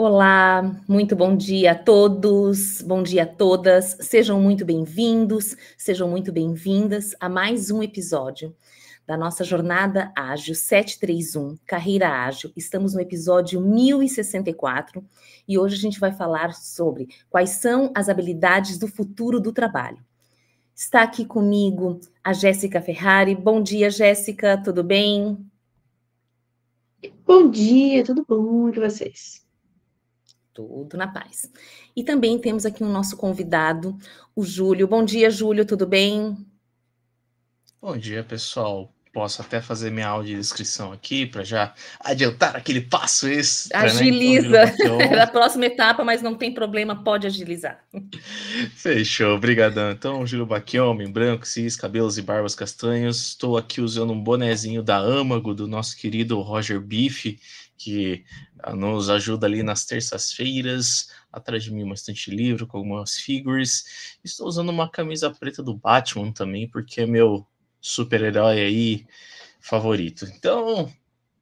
Olá, muito bom dia a todos, bom dia a todas, sejam muito bem-vindos, sejam muito bem-vindas a mais um episódio da nossa jornada ágil 731, Carreira Ágil. Estamos no episódio 1064 e hoje a gente vai falar sobre quais são as habilidades do futuro do trabalho. Está aqui comigo a Jéssica Ferrari. Bom dia, Jéssica, tudo bem? Bom dia, tudo bom com vocês? Tudo na paz. E também temos aqui o um nosso convidado, o Júlio. Bom dia, Júlio, tudo bem? Bom dia, pessoal. Posso até fazer minha audiodescrição aqui para já adiantar aquele passo extra. Né, Agiliza. Né? a próxima etapa, mas não tem problema, pode agilizar. Fechou, obrigadão. Então, Júlio Baquion, homem branco, cis, cabelos e barbas castanhos. Estou aqui usando um bonezinho da Âmago, do nosso querido Roger Bife, que ah, nos ajuda ali nas terças-feiras. Atrás de mim, bastante livro com algumas figures. Estou usando uma camisa preta do Batman também, porque é meu super-herói aí favorito. Então,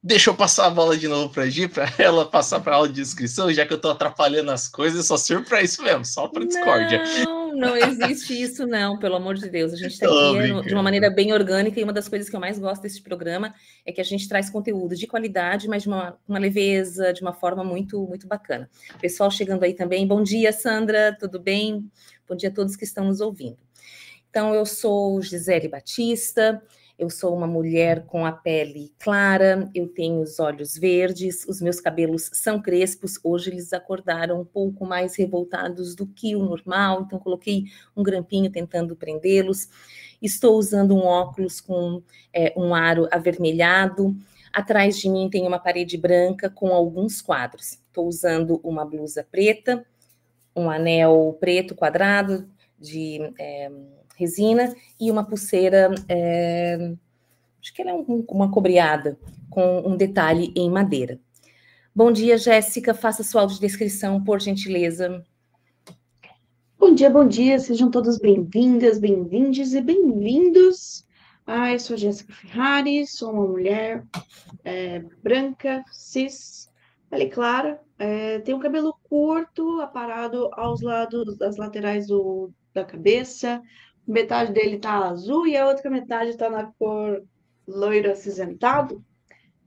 deixa eu passar a bola de novo para Gi, para ela passar para a aula de inscrição, já que eu estou atrapalhando as coisas, só isso mesmo, só para discórdia. Não, não existe isso não, pelo amor de Deus. A gente está aqui de uma maneira bem orgânica e uma das coisas que eu mais gosto desse programa é que a gente traz conteúdo de qualidade, mas de uma, uma leveza, de uma forma muito, muito bacana. Pessoal chegando aí também, bom dia, Sandra, tudo bem? Bom dia a todos que estão nos ouvindo. Então, eu sou Gisele Batista, eu sou uma mulher com a pele clara, eu tenho os olhos verdes, os meus cabelos são crespos. Hoje eles acordaram um pouco mais revoltados do que o normal, então coloquei um grampinho tentando prendê-los. Estou usando um óculos com é, um aro avermelhado. Atrás de mim tem uma parede branca com alguns quadros. Estou usando uma blusa preta, um anel preto quadrado de é, resina e uma pulseira, é, acho que ela é um, uma cobreada, com um detalhe em madeira. Bom dia, Jéssica. Faça sua audiodescrição, por gentileza. Bom dia, bom dia. Sejam todos bem-vindas, bem-vindes e bem-vindos. Ah, eu sou a Jéssica Ferrari, sou uma mulher é, branca, cis, pele clara, é, tenho cabelo curto, aparado aos lados, das laterais do, da cabeça, metade dele tá azul e a outra metade está na cor loiro acinzentado.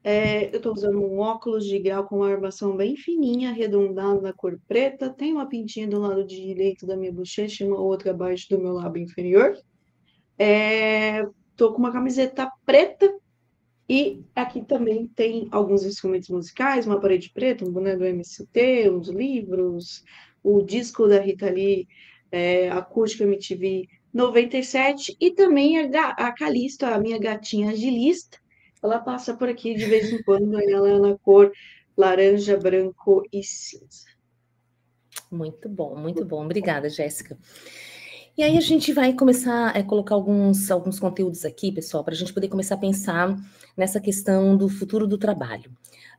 É, eu estou usando um óculos de grau com uma armação bem fininha, arredondada na cor preta. Tem uma pintinha do lado direito da minha bochecha e uma outra abaixo do meu lábio inferior. Estou é, com uma camiseta preta e aqui também tem alguns instrumentos musicais, uma parede preta, um boné do MCT, uns livros, o disco da Rita Lee, é, Acústica MTV 97, e também a, a Calista, a minha gatinha agilista, ela passa por aqui de vez em quando, ela é na cor laranja, branco e cinza. Muito bom, muito bom. Obrigada, Jéssica. E aí a gente vai começar a colocar alguns, alguns conteúdos aqui, pessoal, para a gente poder começar a pensar nessa questão do futuro do trabalho.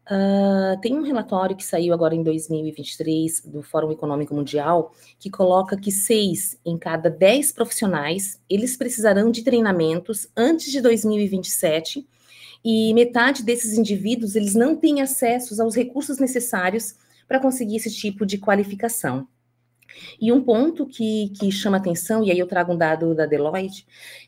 Uh, tem um relatório que saiu agora em 2023 do Fórum Econômico Mundial que coloca que seis em cada dez profissionais eles precisarão de treinamentos antes de 2027 e metade desses indivíduos eles não têm acesso aos recursos necessários para conseguir esse tipo de qualificação. E um ponto que, que chama atenção, e aí eu trago um dado da Deloitte,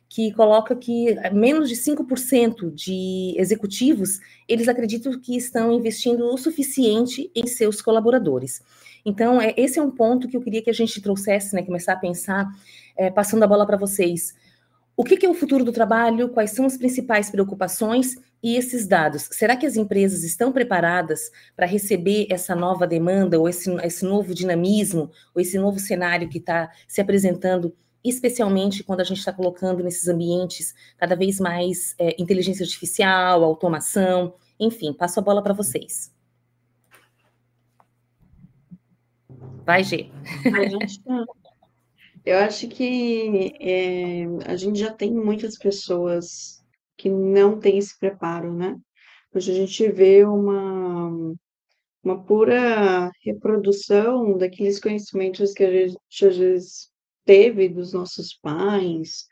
que coloca que menos de 5% de executivos, eles acreditam que estão investindo o suficiente em seus colaboradores. Então, é, esse é um ponto que eu queria que a gente trouxesse, né, começar a pensar, é, passando a bola para vocês. O que, que é o futuro do trabalho? Quais são as principais preocupações e esses dados? Será que as empresas estão preparadas para receber essa nova demanda, ou esse, esse novo dinamismo, ou esse novo cenário que está se apresentando especialmente quando a gente está colocando nesses ambientes cada vez mais é, inteligência artificial, automação, enfim, passo a bola para vocês. Vai, Gê. Tá, eu acho que é, a gente já tem muitas pessoas que não têm esse preparo, né? Hoje a gente vê uma, uma pura reprodução daqueles conhecimentos que a gente às vezes teve dos nossos pais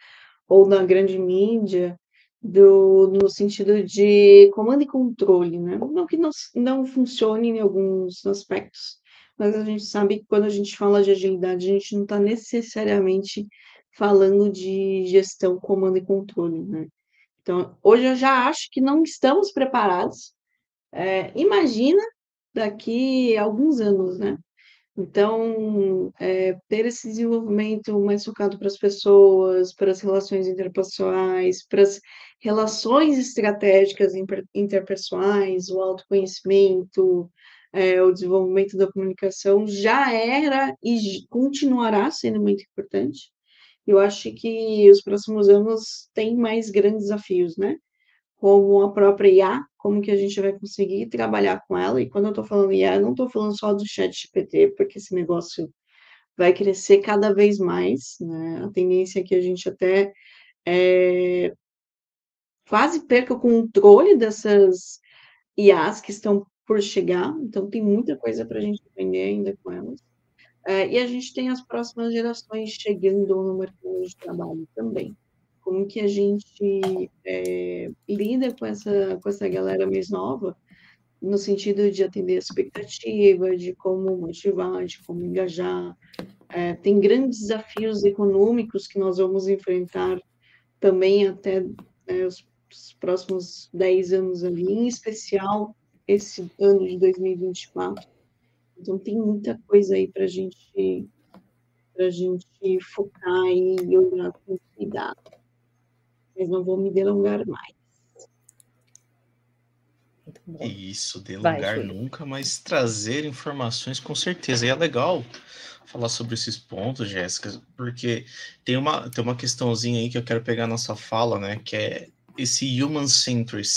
ou da grande mídia, do, no sentido de comando e controle, né? Não que não, não funcione em alguns aspectos, mas a gente sabe que quando a gente fala de agilidade, a gente não está necessariamente falando de gestão, comando e controle, né? Então, hoje eu já acho que não estamos preparados. É, imagina daqui a alguns anos, né? Então, é, ter esse desenvolvimento mais focado para as pessoas, para as relações interpessoais, para as relações estratégicas interpessoais, o autoconhecimento, é, o desenvolvimento da comunicação já era e continuará sendo muito importante. Eu acho que os próximos anos têm mais grandes desafios, né? Como a própria IA, como que a gente vai conseguir trabalhar com ela. E quando eu estou falando IA, eu não estou falando só do chat GPT, porque esse negócio vai crescer cada vez mais, né? A tendência é que a gente até é, quase perca o controle dessas IAs que estão por chegar, então tem muita coisa para a gente aprender ainda com elas. É, e a gente tem as próximas gerações chegando no mercado de trabalho também. Como que a gente é, lida com essa, com essa galera mais nova, no sentido de atender a expectativa, de como motivar, de como engajar. É, tem grandes desafios econômicos que nós vamos enfrentar também até é, os, os próximos 10 anos ali, em especial esse ano de 2024 então tem muita coisa aí para gente, a gente focar e olhar com cuidado. Mas não vou me delongar mais. Isso, delongar Vai, nunca, mas trazer informações com certeza. E é legal falar sobre esses pontos, Jéssica, porque tem uma, tem uma questãozinha aí que eu quero pegar na sua fala, né? Que é esse human centric,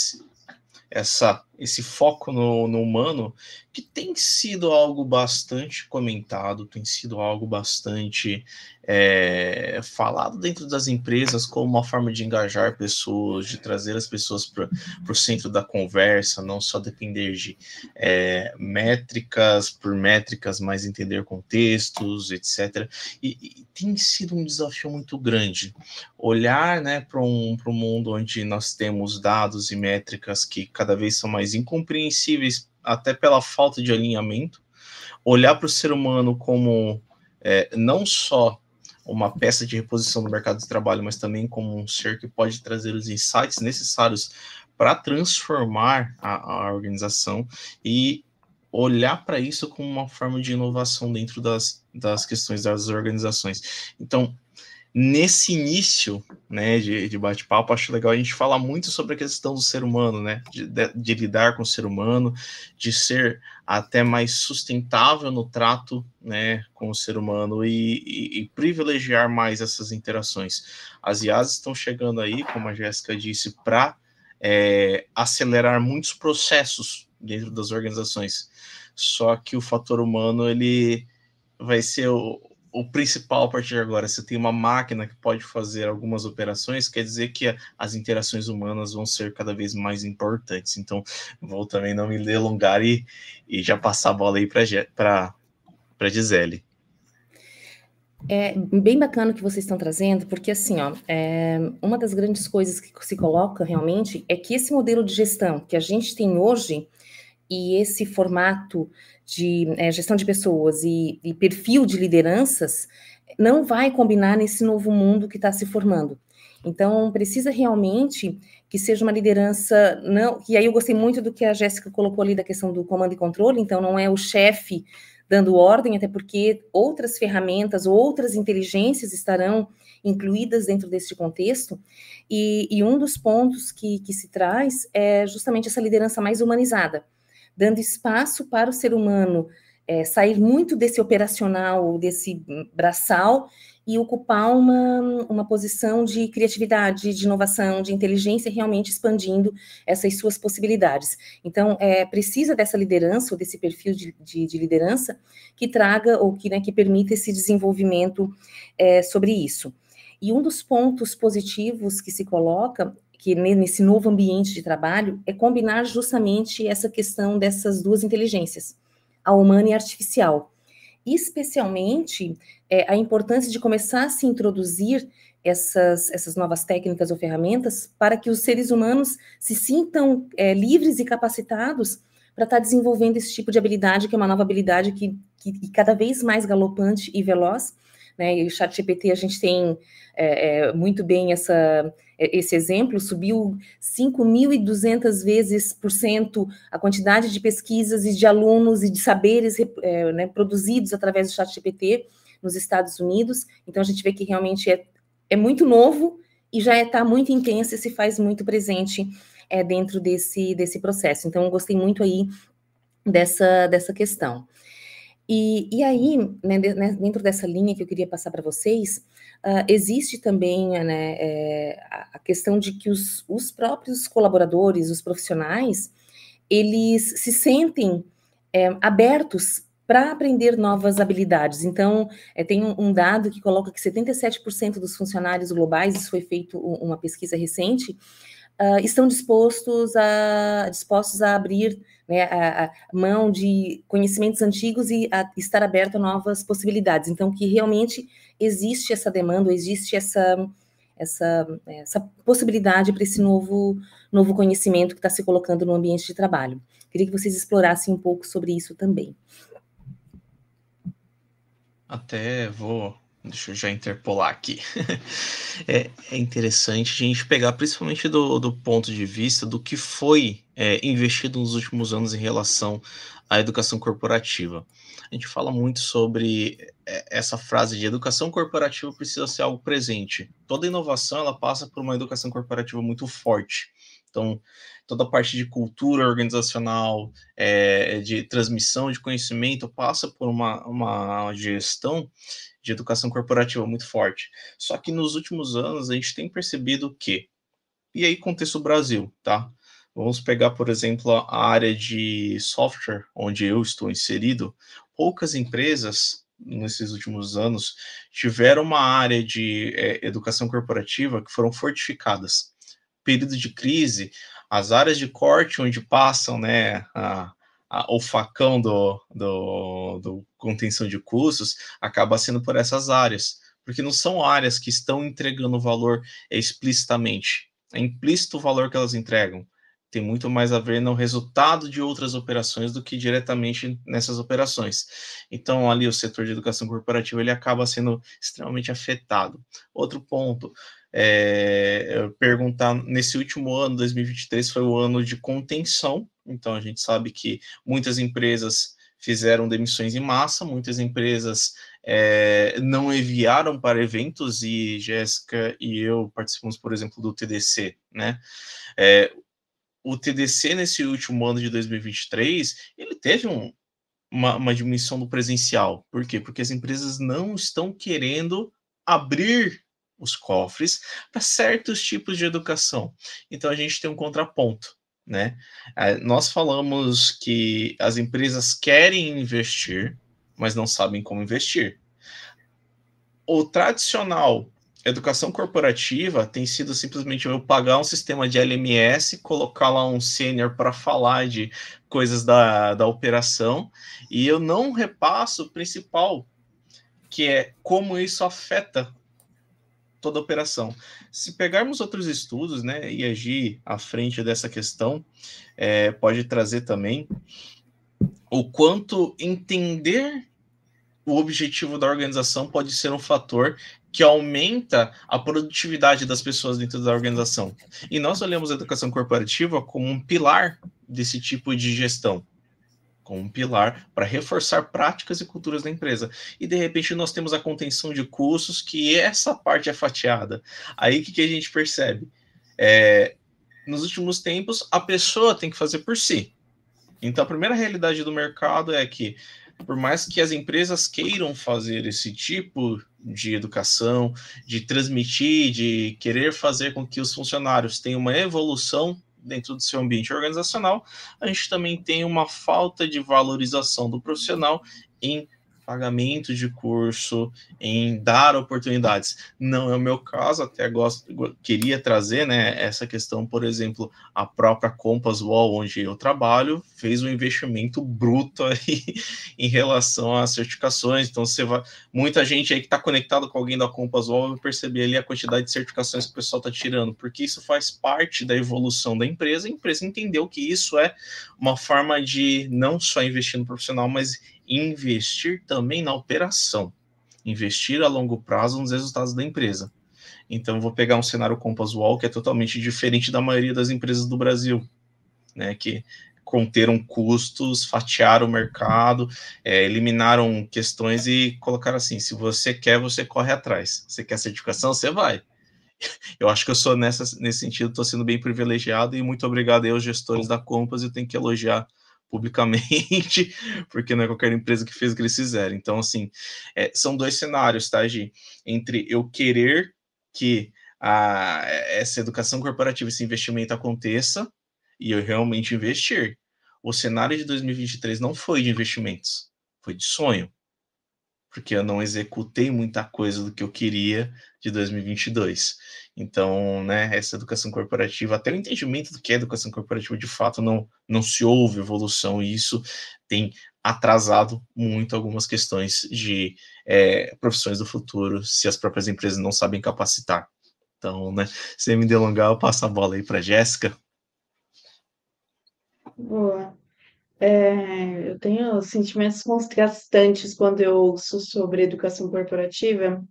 essa esse foco no, no, humano, que tem sido algo bastante comentado, tem sido algo bastante é, falado dentro das empresas como uma forma de engajar pessoas, de trazer as pessoas para o centro da conversa, não só depender de é, métricas por métricas, mas entender contextos, etc. E, e tem sido um desafio muito grande olhar né, para um, um mundo onde nós temos dados e métricas que cada vez são mais mais incompreensíveis, até pela falta de alinhamento, olhar para o ser humano como é, não só uma peça de reposição no mercado de trabalho, mas também como um ser que pode trazer os insights necessários para transformar a, a, organização e olhar para isso como uma forma de inovação dentro das, das questões das organizações. Então, nesse início né, de, de bate-papo, acho legal a gente falar muito sobre a questão do ser humano, né? De, de, de, lidar com o ser humano, de ser até mais sustentável no trato né, com o ser humano e, e, e privilegiar mais essas interações. As IAs estão chegando aí, como a Jéssica disse, para é, acelerar muitos processos dentro das organizações. Só que o fator humano ele vai ser o, o principal a partir de agora. Você tem uma máquina que pode fazer algumas operações, quer dizer que as interações humanas vão ser cada vez mais importantes. Então, vou também não me delongar e, e já passar a bola aí para a Gisele. É bem bacana o que vocês estão trazendo, porque assim, ó, é, uma das grandes coisas que se coloca realmente é que esse modelo de gestão que a gente tem hoje e esse formato de é, gestão de pessoas e, e, perfil de lideranças não vai combinar nesse novo mundo que está se formando. Então, precisa realmente que seja uma liderança, não, e aí eu gostei muito do que a Jéssica colocou ali da questão do comando e controle, então não é o chefe dando ordem, até porque outras ferramentas, outras inteligências estarão incluídas dentro deste contexto, e, e um dos pontos que, que se traz é justamente essa liderança mais humanizada, dando espaço para o ser humano é, sair muito desse operacional, desse braçal, e ocupar uma, uma posição de criatividade, de inovação, de inteligência, realmente expandindo essas suas possibilidades. Então, é, precisa dessa liderança, ou desse perfil de, de, de liderança, que traga ou que, né, que permita esse desenvolvimento é, sobre isso. E um dos pontos positivos que se coloca que nesse novo ambiente de trabalho é combinar justamente essa questão dessas duas inteligências, a humana e a artificial. Especialmente é, a importância de começar a se introduzir essas, essas novas técnicas ou ferramentas para que os seres humanos se sintam é, livres e capacitados para estar tá desenvolvendo esse tipo de habilidade, que é uma nova habilidade que, que, que cada vez mais galopante e veloz. Né? E o chat GPT a gente tem é, é, muito bem essa, é, esse exemplo, subiu 5.200 vezes por cento a quantidade de pesquisas e de alunos e de saberes é, né, produzidos através do chat GPT nos Estados Unidos. Então a gente vê que realmente é, é muito novo e já está muito intenso e se faz muito presente é, dentro desse, desse processo. Então, gostei muito aí dessa, dessa questão. E, e aí, né, né dentro dessa linha que eu queria passar para vocês, uh, existe também né, é, a questão de que os, os próprios colaboradores, os profissionais, eles se sentem é, abertos para aprender novas habilidades. Então, é, tem um, um, dado que coloca que 77% dos funcionários globais, isso foi feito uma pesquisa recente, uh, estão dispostos a, dispostos a abrir né, a, a, mão de conhecimentos antigos e a estar aberto a novas possibilidades. Então, que realmente existe essa demanda, existe essa, essa, essa possibilidade para esse novo, novo conhecimento que está se colocando no ambiente de trabalho. Queria que vocês explorassem um pouco sobre isso também. Até vou, deixa eu já interpolar aqui. é, é, interessante a gente pegar principalmente do, do ponto de vista do que foi é, investido nos últimos anos em relação à educação corporativa. A gente fala muito sobre é, essa frase de educação corporativa precisa ser algo presente. Toda inovação ela passa por uma educação corporativa muito forte. Então, toda a parte de cultura organizacional, é, de transmissão de conhecimento, passa por uma, uma gestão de educação corporativa muito forte. Só que nos últimos anos a gente tem percebido que, e aí contexto Brasil, tá? Vamos pegar, por exemplo, a área de software, onde eu estou inserido. Poucas empresas nesses últimos anos tiveram uma área de é, educação corporativa que foram fortificadas. Período de crise, as áreas de corte onde passam né, a, a, o facão do, do, do contenção de custos acaba sendo por essas áreas, porque não são áreas que estão entregando valor explicitamente. É implícito o valor que elas entregam. Tem muito mais a ver no resultado de outras operações do que diretamente nessas operações. Então, ali o setor de educação corporativa ele acaba sendo extremamente afetado. Outro ponto, é, perguntar nesse último ano, 2023, foi o ano de contenção, então a gente sabe que muitas empresas fizeram demissões em massa, muitas empresas é, não enviaram para eventos, e Jéssica e eu participamos, por exemplo, do TDC, né? É, o TDC, nesse último ano de 2023, ele teve um, uma, uma diminuição do presencial. Por quê? Porque as empresas não estão querendo abrir os cofres para certos tipos de educação. Então a gente tem um contraponto, né? É, nós falamos que as empresas querem investir, mas não sabem como investir. O tradicional educação corporativa tem sido simplesmente eu pagar um sistema de LMS, colocar lá um sênior para falar de coisas da, da operação, e eu não repasso o principal, que é como isso afeta toda a operação. Se pegarmos outros estudos, né, e agir à frente dessa questão, é, pode trazer também o quanto entender o objetivo da organização pode ser um fator que aumenta a produtividade das pessoas dentro da organização. E nós olhamos a educação corporativa como um pilar desse tipo de gestão como um pilar para reforçar práticas e culturas da empresa. E de repente nós temos a contenção de custos, que essa parte é fatiada. Aí o que, que a gente percebe? É, nos últimos tempos, a pessoa tem que fazer por si. Então a primeira realidade do mercado é que, por mais que as empresas queiram fazer esse tipo de educação, de transmitir, de querer fazer com que os funcionários tenham uma evolução dentro do seu ambiente organizacional, a gente também tem uma falta de valorização do profissional em pagamento de curso, em dar oportunidades. Não é o meu caso, até gosto, queria trazer né, essa questão, por exemplo, a própria Compass Wall, onde eu trabalho, fez um investimento bruto aí em relação às certificações. Então, você vai, muita gente aí que está conectado com alguém da Compass Wall vai perceber ali a quantidade de certificações que o pessoal está tirando, porque isso faz parte da evolução da empresa. A empresa entendeu que isso é uma forma de não só investir no profissional, mas investir também na operação, investir a longo prazo nos resultados da empresa. Então, vou pegar um cenário Compass Wall que é totalmente diferente da maioria das empresas do Brasil, né? Que conteram custos, fatiaram o mercado, é, eliminaram questões e colocaram assim: se você quer, você corre atrás. Você quer certificação, você vai. Eu acho que eu sou nessa, nesse sentido, estou sendo bem privilegiado e muito obrigado aí aos gestores da Compass. Eu tenho que elogiar publicamente, porque não é qualquer empresa que fez o que eles fizeram. Então, assim, é, são dois cenários, tá, Gi? Entre eu querer que a, essa educação corporativa, esse investimento aconteça e eu realmente investir. O cenário de 2023 não foi de investimentos, foi de sonho, porque eu não executei muita coisa do que eu queria de 2022. Então, né, essa educação corporativa, até o entendimento do que é educação corporativa de fato não, não se houve evolução, e isso tem atrasado muito algumas questões de é, profissões do futuro, se as próprias empresas não sabem capacitar. Então, né, sem me delongar, eu passo a bola aí para Jéssica. Boa. É, eu tenho sentimentos contrastantes quando eu ouço sobre educação corporativa,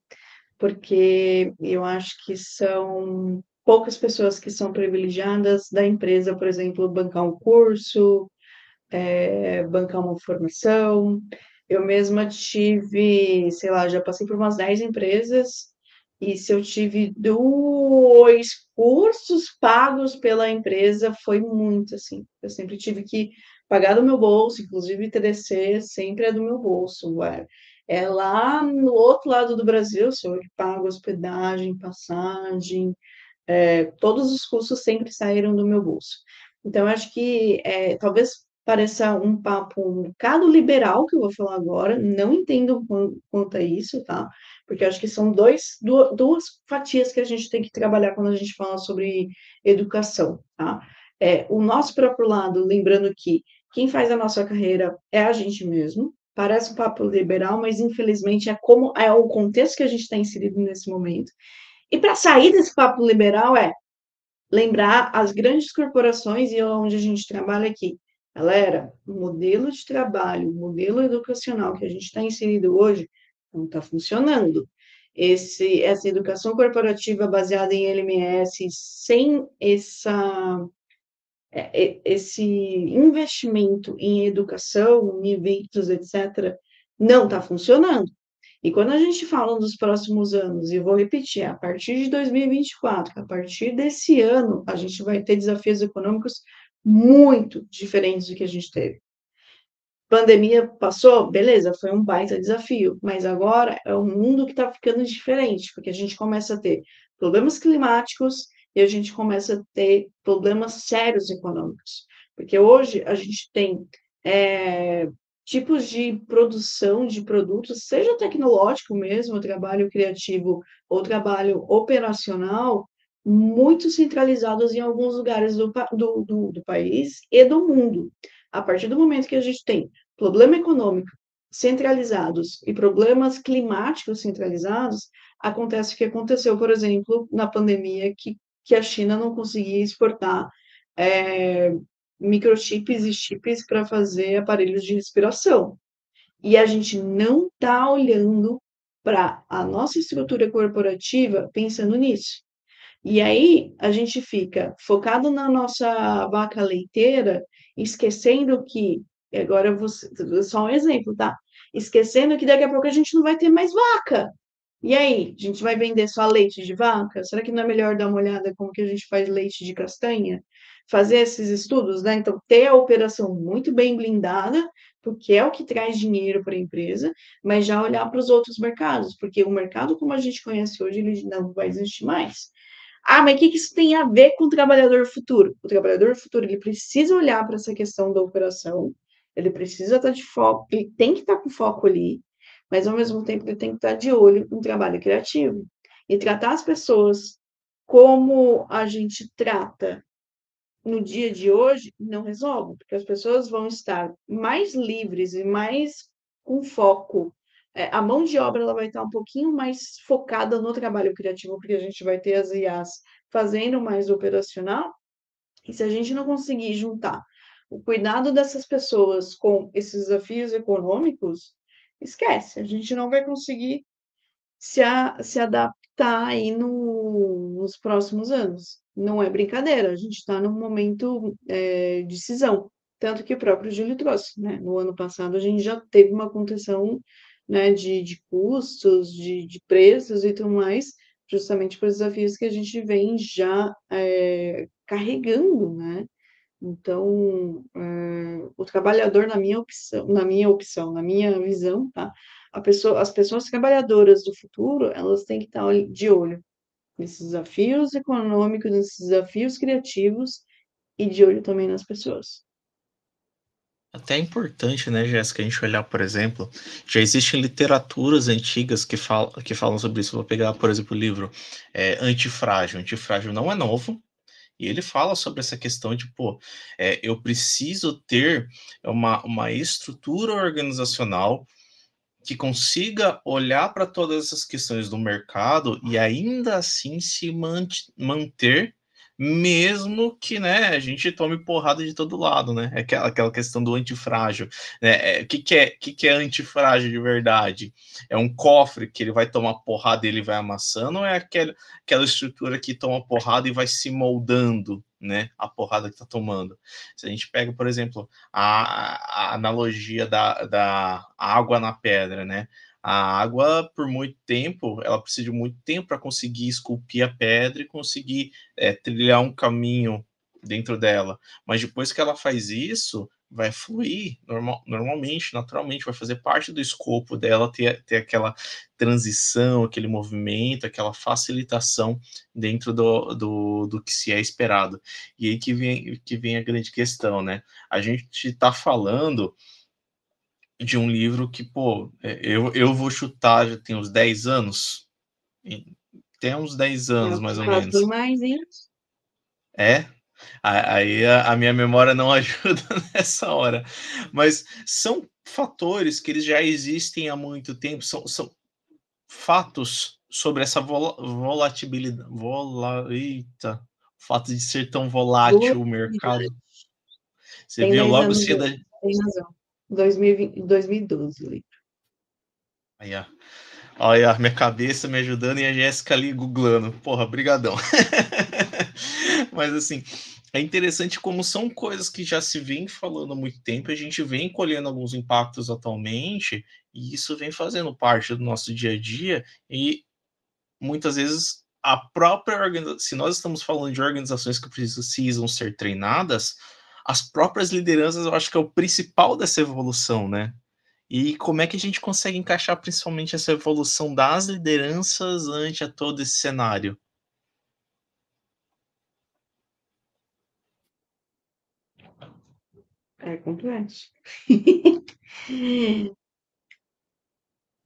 porque eu acho que são poucas pessoas que são privilegiadas da empresa, por exemplo, bancar um curso, é, bancar uma formação. Eu mesma tive, sei lá, já passei por umas 10 empresas, e se eu tive dois cursos pagos pela empresa, foi muito assim. Eu sempre tive que pagar do meu bolso, inclusive TDC sempre é do meu bolso. Ué é lá no outro lado do Brasil, sou eu que pago hospedagem, passagem, é, todos os custos sempre saíram do meu bolso. Então, acho que é, talvez pareça um papo um bocado liberal que eu vou falar agora, não entendo quanto a isso, tá? Porque acho que são dois, duas fatias que a gente tem que trabalhar quando a gente fala sobre educação, tá? É, o nosso próprio lado, lembrando que quem faz a nossa carreira é a gente mesmo, Parece um papo liberal, mas infelizmente é como é o contexto que a gente está inserido nesse momento. E para sair desse papo liberal é lembrar as grandes corporações e onde a gente trabalha aqui. Galera, o modelo de trabalho, o modelo educacional que a gente está inserido hoje não está funcionando. Esse, essa educação corporativa baseada em LMS, sem essa esse investimento em educação, em eventos, etc., não está funcionando. E quando a gente fala dos próximos anos, e vou repetir, a partir de 2024, a partir desse ano, a gente vai ter desafios econômicos muito diferentes do que a gente teve. Pandemia passou, beleza, foi um baita desafio, mas agora é um mundo que está ficando diferente, porque a gente começa a ter problemas climáticos, e a gente começa a ter problemas sérios econômicos. Porque hoje a gente tem é, tipos de produção de produtos, seja tecnológico mesmo, trabalho criativo ou trabalho operacional, muito centralizados em alguns lugares do, do, do, do país e do mundo. A partir do momento que a gente tem problema econômico centralizados e problemas climáticos centralizados, acontece o que aconteceu, por exemplo, na pandemia, que que a China não conseguia exportar é, microchips e chips para fazer aparelhos de respiração. E a gente não está olhando para a nossa estrutura corporativa pensando nisso. E aí a gente fica focado na nossa vaca leiteira, esquecendo que, agora vou só um exemplo, tá? Esquecendo que daqui a pouco a gente não vai ter mais vaca. E aí, a gente vai vender só leite de vaca? Será que não é melhor dar uma olhada como que a gente faz leite de castanha? Fazer esses estudos, né? Então, ter a operação muito bem blindada, porque é o que traz dinheiro para a empresa, mas já olhar para os outros mercados, porque o mercado como a gente conhece hoje, ele não vai existir mais. Ah, mas o que, que isso tem a ver com o trabalhador futuro? O trabalhador futuro, ele precisa olhar para essa questão da operação, ele precisa estar de foco, ele tem que estar com foco ali, mas ao mesmo tempo ele tem que estar de olho no trabalho criativo. E tratar as pessoas como a gente trata no dia de hoje não resolve, porque as pessoas vão estar mais livres e mais com foco. É, a mão de obra ela vai estar um pouquinho mais focada no trabalho criativo, porque a gente vai ter as IAs fazendo mais operacional. E se a gente não conseguir juntar o cuidado dessas pessoas com esses desafios econômicos, esquece, a gente não vai conseguir se, a, se adaptar aí no, nos próximos anos. Não é brincadeira, a gente está num momento é, de cisão, tanto que o próprio Júlio trouxe, né? No ano passado a gente já teve uma contenção né, de, de custos, de, de preços e tudo mais, justamente por desafios que a gente vem já é, carregando, né? Então, é, o trabalhador, na minha opção, na minha opção, na minha visão, tá? Pessoa, as pessoas trabalhadoras do futuro, elas têm que estar de olho nesses desafios econômicos, nesses desafios criativos e de olho também nas pessoas. Até é importante, né, Jéssica, a gente olhar, por exemplo, já existem literaturas antigas que, falam, que falam sobre isso. Vou pegar, por exemplo, o livro é, Antifrágil. Antifrágil não é novo, e ele fala sobre essa questão de, pô, é, eu preciso ter uma, uma estrutura organizacional que consiga olhar para todas essas questões do mercado e ainda assim se manter mesmo que né, a gente tome porrada de todo lado, né? É aquela, aquela questão do antifrágil. Né? É, o que, que, é, que, que é antifrágil de verdade? É um cofre que ele vai tomar porrada e ele vai amassando, ou é aquela, aquela estrutura que toma porrada e vai se moldando, né? A porrada que tá tomando. Se a gente pega, por exemplo, a, a analogia da, da água na pedra, né? A água, por muito tempo, ela precisa de muito tempo para conseguir esculpir a pedra e conseguir é, trilhar um caminho dentro dela. Mas depois que ela faz isso, vai fluir normal, normalmente, naturalmente, vai fazer parte do escopo dela ter, ter aquela transição, aquele movimento, aquela facilitação dentro do, do, do que se é esperado. E aí que vem, que vem a grande questão, né? A gente está falando de um livro que, pô, é, eu, eu vou chutar, já tem uns 10 anos. Tem uns 10 anos, mais ou menos. Mais, hein? É? Aí a, a, minha memória não ajuda nessa hora. Mas são fatores que eles já existem há muito tempo, são, são fatos sobre essa vol volatilidade. Vola, eita, o fato de ser tão volátil o mercado. Você viu logo cedo. Tem razão. 2020, 2012 o livro. Olha, minha cabeça me ajudando e a Jéssica ali googlando. Porra, brigadão. Mas assim, é interessante como são coisas que já se vem falando há muito tempo, a gente vem colhendo alguns impactos atualmente, e isso vem fazendo parte do nosso dia a dia, e muitas vezes a própria organização, se nós estamos falando de organizações que precisam ser treinadas, as próprias lideranças, eu acho que é o principal dessa evolução, né? E como é que a gente consegue encaixar principalmente essa evolução das lideranças ante a todo esse cenário? É complexo.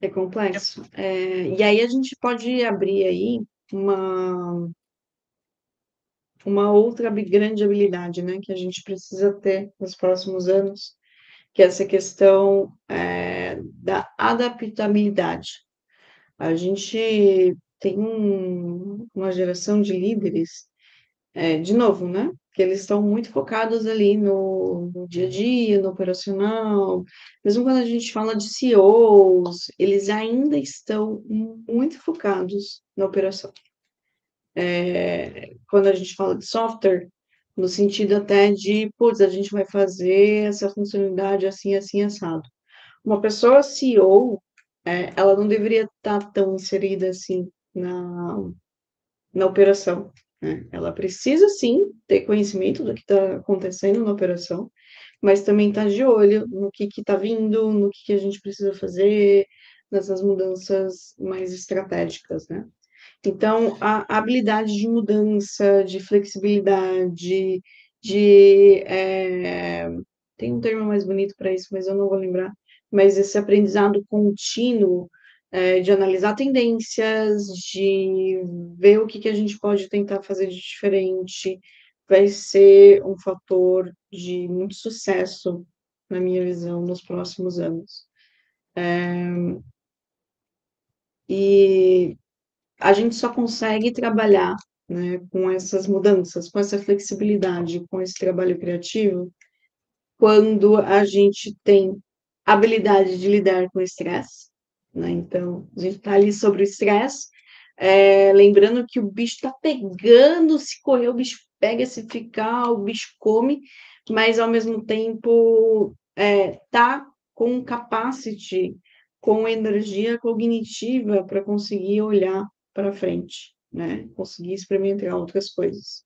é complexo. É, e aí a gente pode abrir aí uma, uma outra grande habilidade, né, que a gente precisa ter nos próximos anos, que é essa questão é, da adaptabilidade. A gente tem um, uma geração de líderes, é, de novo, né, que eles estão muito focados ali no, no, dia a dia, no operacional. Mesmo quando a gente fala de CEOs, eles ainda estão muito focados na operação é, quando a gente fala de software, no sentido até de, putz, a gente vai fazer essa funcionalidade assim, assim, assado. Uma pessoa CEO, é, ela não deveria estar tão inserida assim na, na operação. Né? Ela precisa, sim, ter conhecimento do que está acontecendo na operação, mas também estar tá de olho no que está vindo, no que, que a gente precisa fazer, nessas mudanças mais estratégicas, né? Então, a habilidade de mudança, de flexibilidade, de. É... Tem um termo mais bonito para isso, mas eu não vou lembrar. mas esse aprendizado contínuo é, de analisar tendências, de ver o que, que a gente pode tentar fazer de diferente, vai ser um fator de muito sucesso, na minha visão, nos próximos anos. É, e a gente só consegue trabalhar né, com essas mudanças, com essa flexibilidade, com esse trabalho criativo, quando a gente tem habilidade de lidar com o estresse, né? Então, a gente está ali sobre o estresse, é, lembrando que o bicho está pegando, se correr, o bicho pega, se ficar, o bicho come, mas ao mesmo tempo é, tá com capacity, com energia cognitiva para conseguir olhar para frente, né? Conseguir experimentar outras coisas.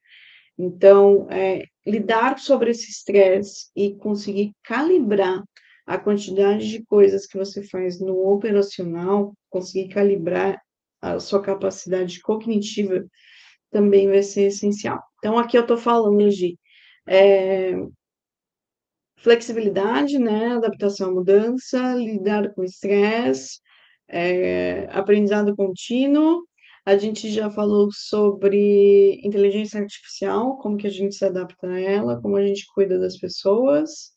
Então, é, lidar sobre esse estresse e conseguir calibrar a quantidade de coisas que você faz no operacional, conseguir calibrar a sua capacidade cognitiva também vai ser essencial. Então, aqui eu estou falando de é, flexibilidade, né, adaptação à mudança, lidar com estresse, é, aprendizado contínuo. A gente já falou sobre inteligência artificial, como que a gente se adapta a ela, como a gente cuida das pessoas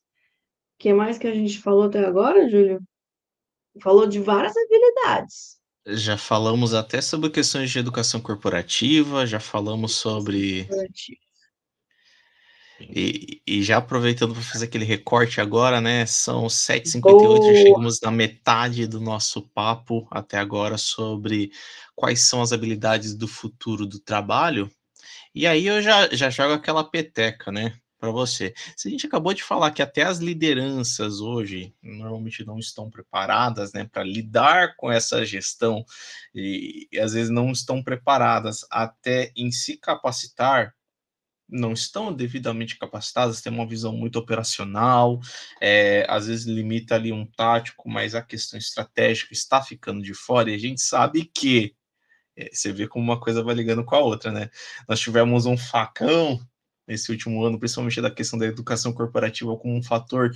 que mais que a gente falou até agora, Júlio? Falou de várias habilidades. Já falamos até sobre questões de educação corporativa, já falamos sobre. E, e já aproveitando para fazer aquele recorte agora, né? São 7h58, já chegamos na metade do nosso papo até agora sobre quais são as habilidades do futuro do trabalho. E aí eu já, já jogo aquela peteca, né? para você. Se a gente acabou de falar que até as lideranças hoje normalmente não estão preparadas, né, para lidar com essa gestão e, e, às vezes não estão preparadas até em se capacitar, não estão devidamente capacitadas, têm uma visão muito operacional, é, às vezes limita ali um tático, mas a questão estratégica está ficando de fora e a gente sabe que é, você vê como uma coisa vai ligando com a outra, né? Nós tivemos um facão nesse último ano, principalmente da questão da educação corporativa como um fator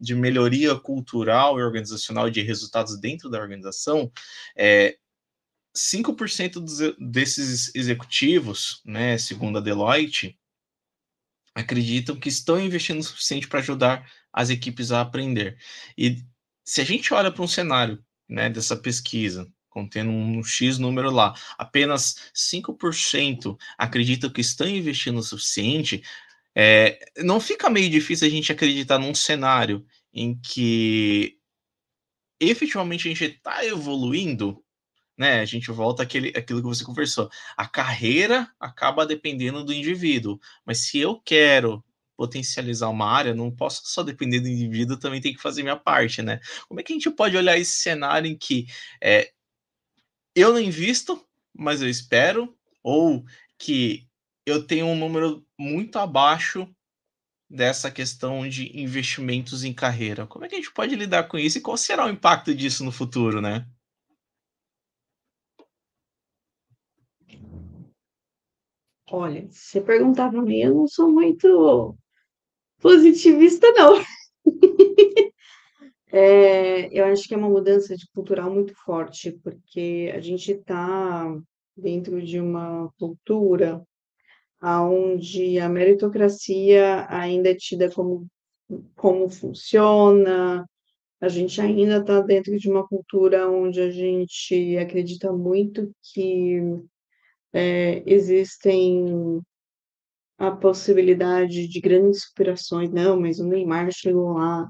de melhoria cultural e organizacional de resultados dentro da organização, é, 5% dos, desses executivos, né, segundo a Deloitte, acreditam que estão investindo o suficiente para ajudar as equipes a aprender. E se a gente olha para um cenário né, dessa pesquisa, contendo um X número lá, apenas 5% acreditam que estão investindo o suficiente, é, não fica meio difícil a gente acreditar num cenário em que efetivamente a gente está evoluindo, né? A gente volta àquele, àquilo que você conversou. A carreira acaba dependendo do indivíduo, mas se eu quero potencializar uma área, não posso só depender do indivíduo, também tem que fazer minha parte, né? Como é que a gente pode olhar esse cenário em que é, eu não invisto, mas eu espero, ou que eu tenho um número muito abaixo dessa questão de investimentos em carreira. Como é que a gente pode lidar com isso e qual será o impacto disso no futuro, né? Olha, se você perguntar para mim, eu não sou muito positivista, não. É, eu acho que é uma mudança de cultural muito forte, porque a gente está dentro de uma cultura onde a meritocracia ainda é tida como, como funciona, a gente ainda está dentro de uma cultura onde a gente acredita muito que é, existem a possibilidade de grandes superações. Não, mas o Neymar chegou lá,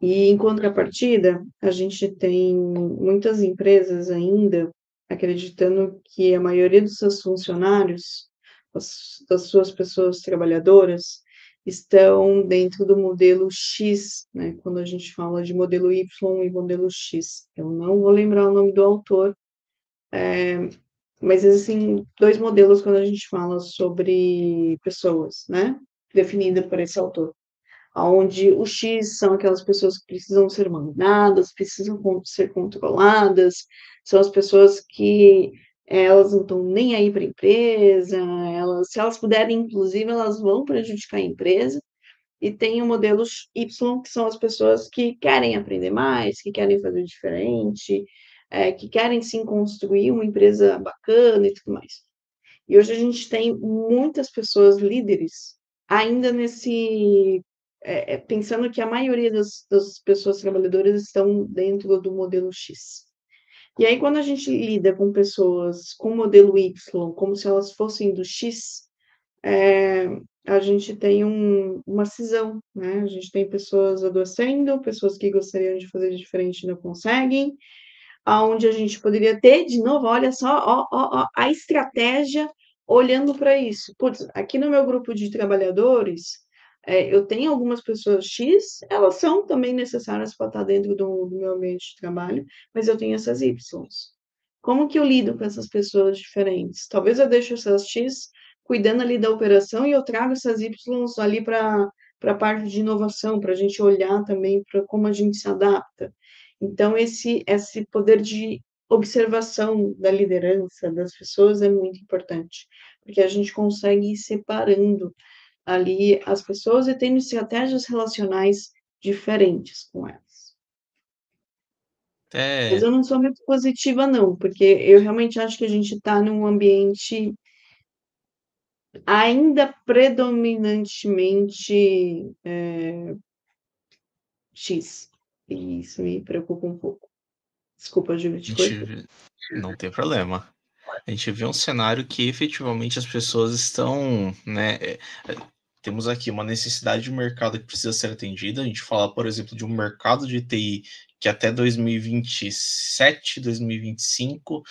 e em contrapartida, a gente tem muitas empresas ainda acreditando que a maioria dos seus funcionários, das suas pessoas trabalhadoras, estão dentro do modelo X, né? Quando a gente fala de modelo Y e modelo X. Eu não vou lembrar o nome do autor, é, mas existem dois modelos quando a gente fala sobre pessoas, né? Definida por esse autor onde o X são aquelas pessoas que precisam ser mandadas, precisam ser controladas, são as pessoas que elas não estão nem aí para a empresa, elas, se elas puderem, inclusive, elas vão prejudicar a empresa. e tem o modelo Y, que são as pessoas que querem aprender mais, que querem fazer diferente, é, que querem sim construir uma empresa bacana e tudo mais. E hoje a gente tem muitas pessoas líderes ainda nesse. É, é pensando que a maioria das, das pessoas trabalhadoras estão dentro do modelo X. E aí, quando a gente lida com pessoas com modelo Y, como se elas fossem do X, é, a gente tem um, uma cisão, né? A gente tem pessoas adoecendo, pessoas que gostariam de fazer diferente não conseguem, aonde a gente poderia ter, de novo, olha só, ó, ó, ó, a estratégia olhando para isso. Putz, aqui no meu grupo de trabalhadores, é, eu tenho algumas pessoas X, elas são também necessárias para estar dentro do, do, meu ambiente de trabalho, mas eu tenho essas Y. Como que eu lido com essas pessoas diferentes? Talvez eu deixe essas X cuidando ali da operação e eu trago essas Y ali para a parte de inovação, para a gente olhar também para como a gente se adapta. Então, esse, esse poder de observação da liderança das pessoas é muito importante, porque a gente consegue ir separando ali as pessoas e tendo estratégias relacionais diferentes com elas. É... Mas eu não sou muito positiva, não, porque eu realmente acho que a gente está num ambiente ainda predominantemente é, X. E isso me preocupa um pouco. Desculpa, Júlio, te gente... Não tem problema. A gente vê um cenário que efetivamente as pessoas estão, né, é, temos aqui uma necessidade de mercado que precisa ser atendida. A gente fala, por exemplo, de um mercado de TI que até 2027, 2025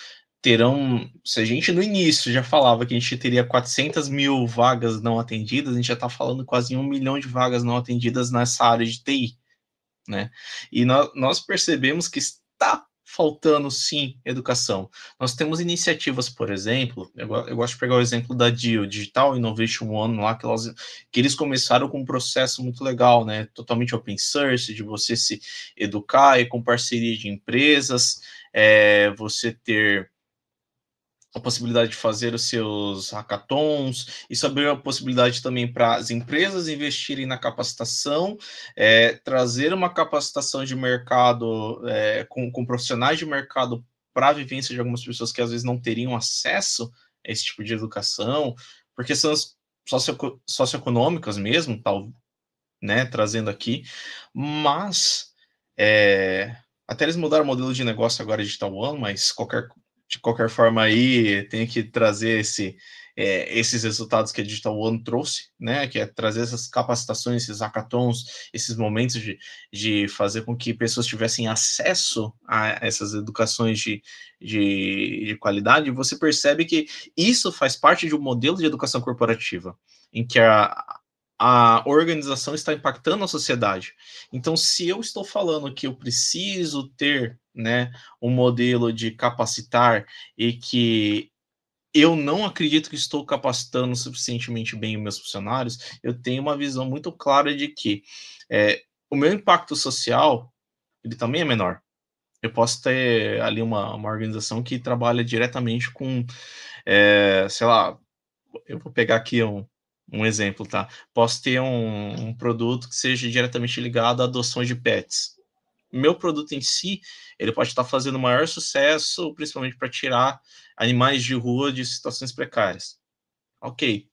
terão. Se a gente no início já falava que a gente teria 400 mil vagas não atendidas, a gente já está falando quase um milhão de vagas não atendidas nessa área de TI. Né? E nós, nós percebemos que está faltando sim educação. Nós temos iniciativas, por exemplo, eu, eu, gosto de pegar o exemplo da DIO, Digital Innovation One, lá que, elas, que eles começaram com um processo muito legal, né? Totalmente open source, de você se educar e com parceria de empresas, é, você ter a possibilidade de fazer os seus hackathons, isso abriu a possibilidade também para as empresas investirem na capacitação, é, trazer uma capacitação de mercado é, com, com profissionais de mercado para a vivência de algumas pessoas que às vezes não teriam acesso a esse tipo de educação, porque são as socio, socioeconômicas mesmo, tal, né, trazendo aqui, mas é, até eles mudaram o modelo de negócio agora Digital One, mas qualquer de qualquer forma aí tem que trazer esse, é, esses resultados que a Digital One trouxe, né? Que é trazer essas capacitações, esses hackathons, esses momentos de, de fazer com que pessoas tivessem acesso a essas educações de, de, de qualidade. Você percebe que isso faz parte de um modelo de educação corporativa, em que a, a organização está impactando a sociedade. Então, se eu estou falando que eu preciso ter né, um modelo de capacitar e que eu não acredito que estou capacitando suficientemente bem os meus funcionários, eu tenho uma visão muito clara de que é, o meu impacto social ele também é menor. Eu posso ter ali uma, uma organização que trabalha diretamente com, é, sei lá, eu vou pegar aqui um, um exemplo, tá? Posso ter um, um, produto que seja diretamente ligado a adoções de pets. Meu produto em si, ele pode estar fazendo maior sucesso, principalmente para tirar animais de rua de situações precárias. Ok.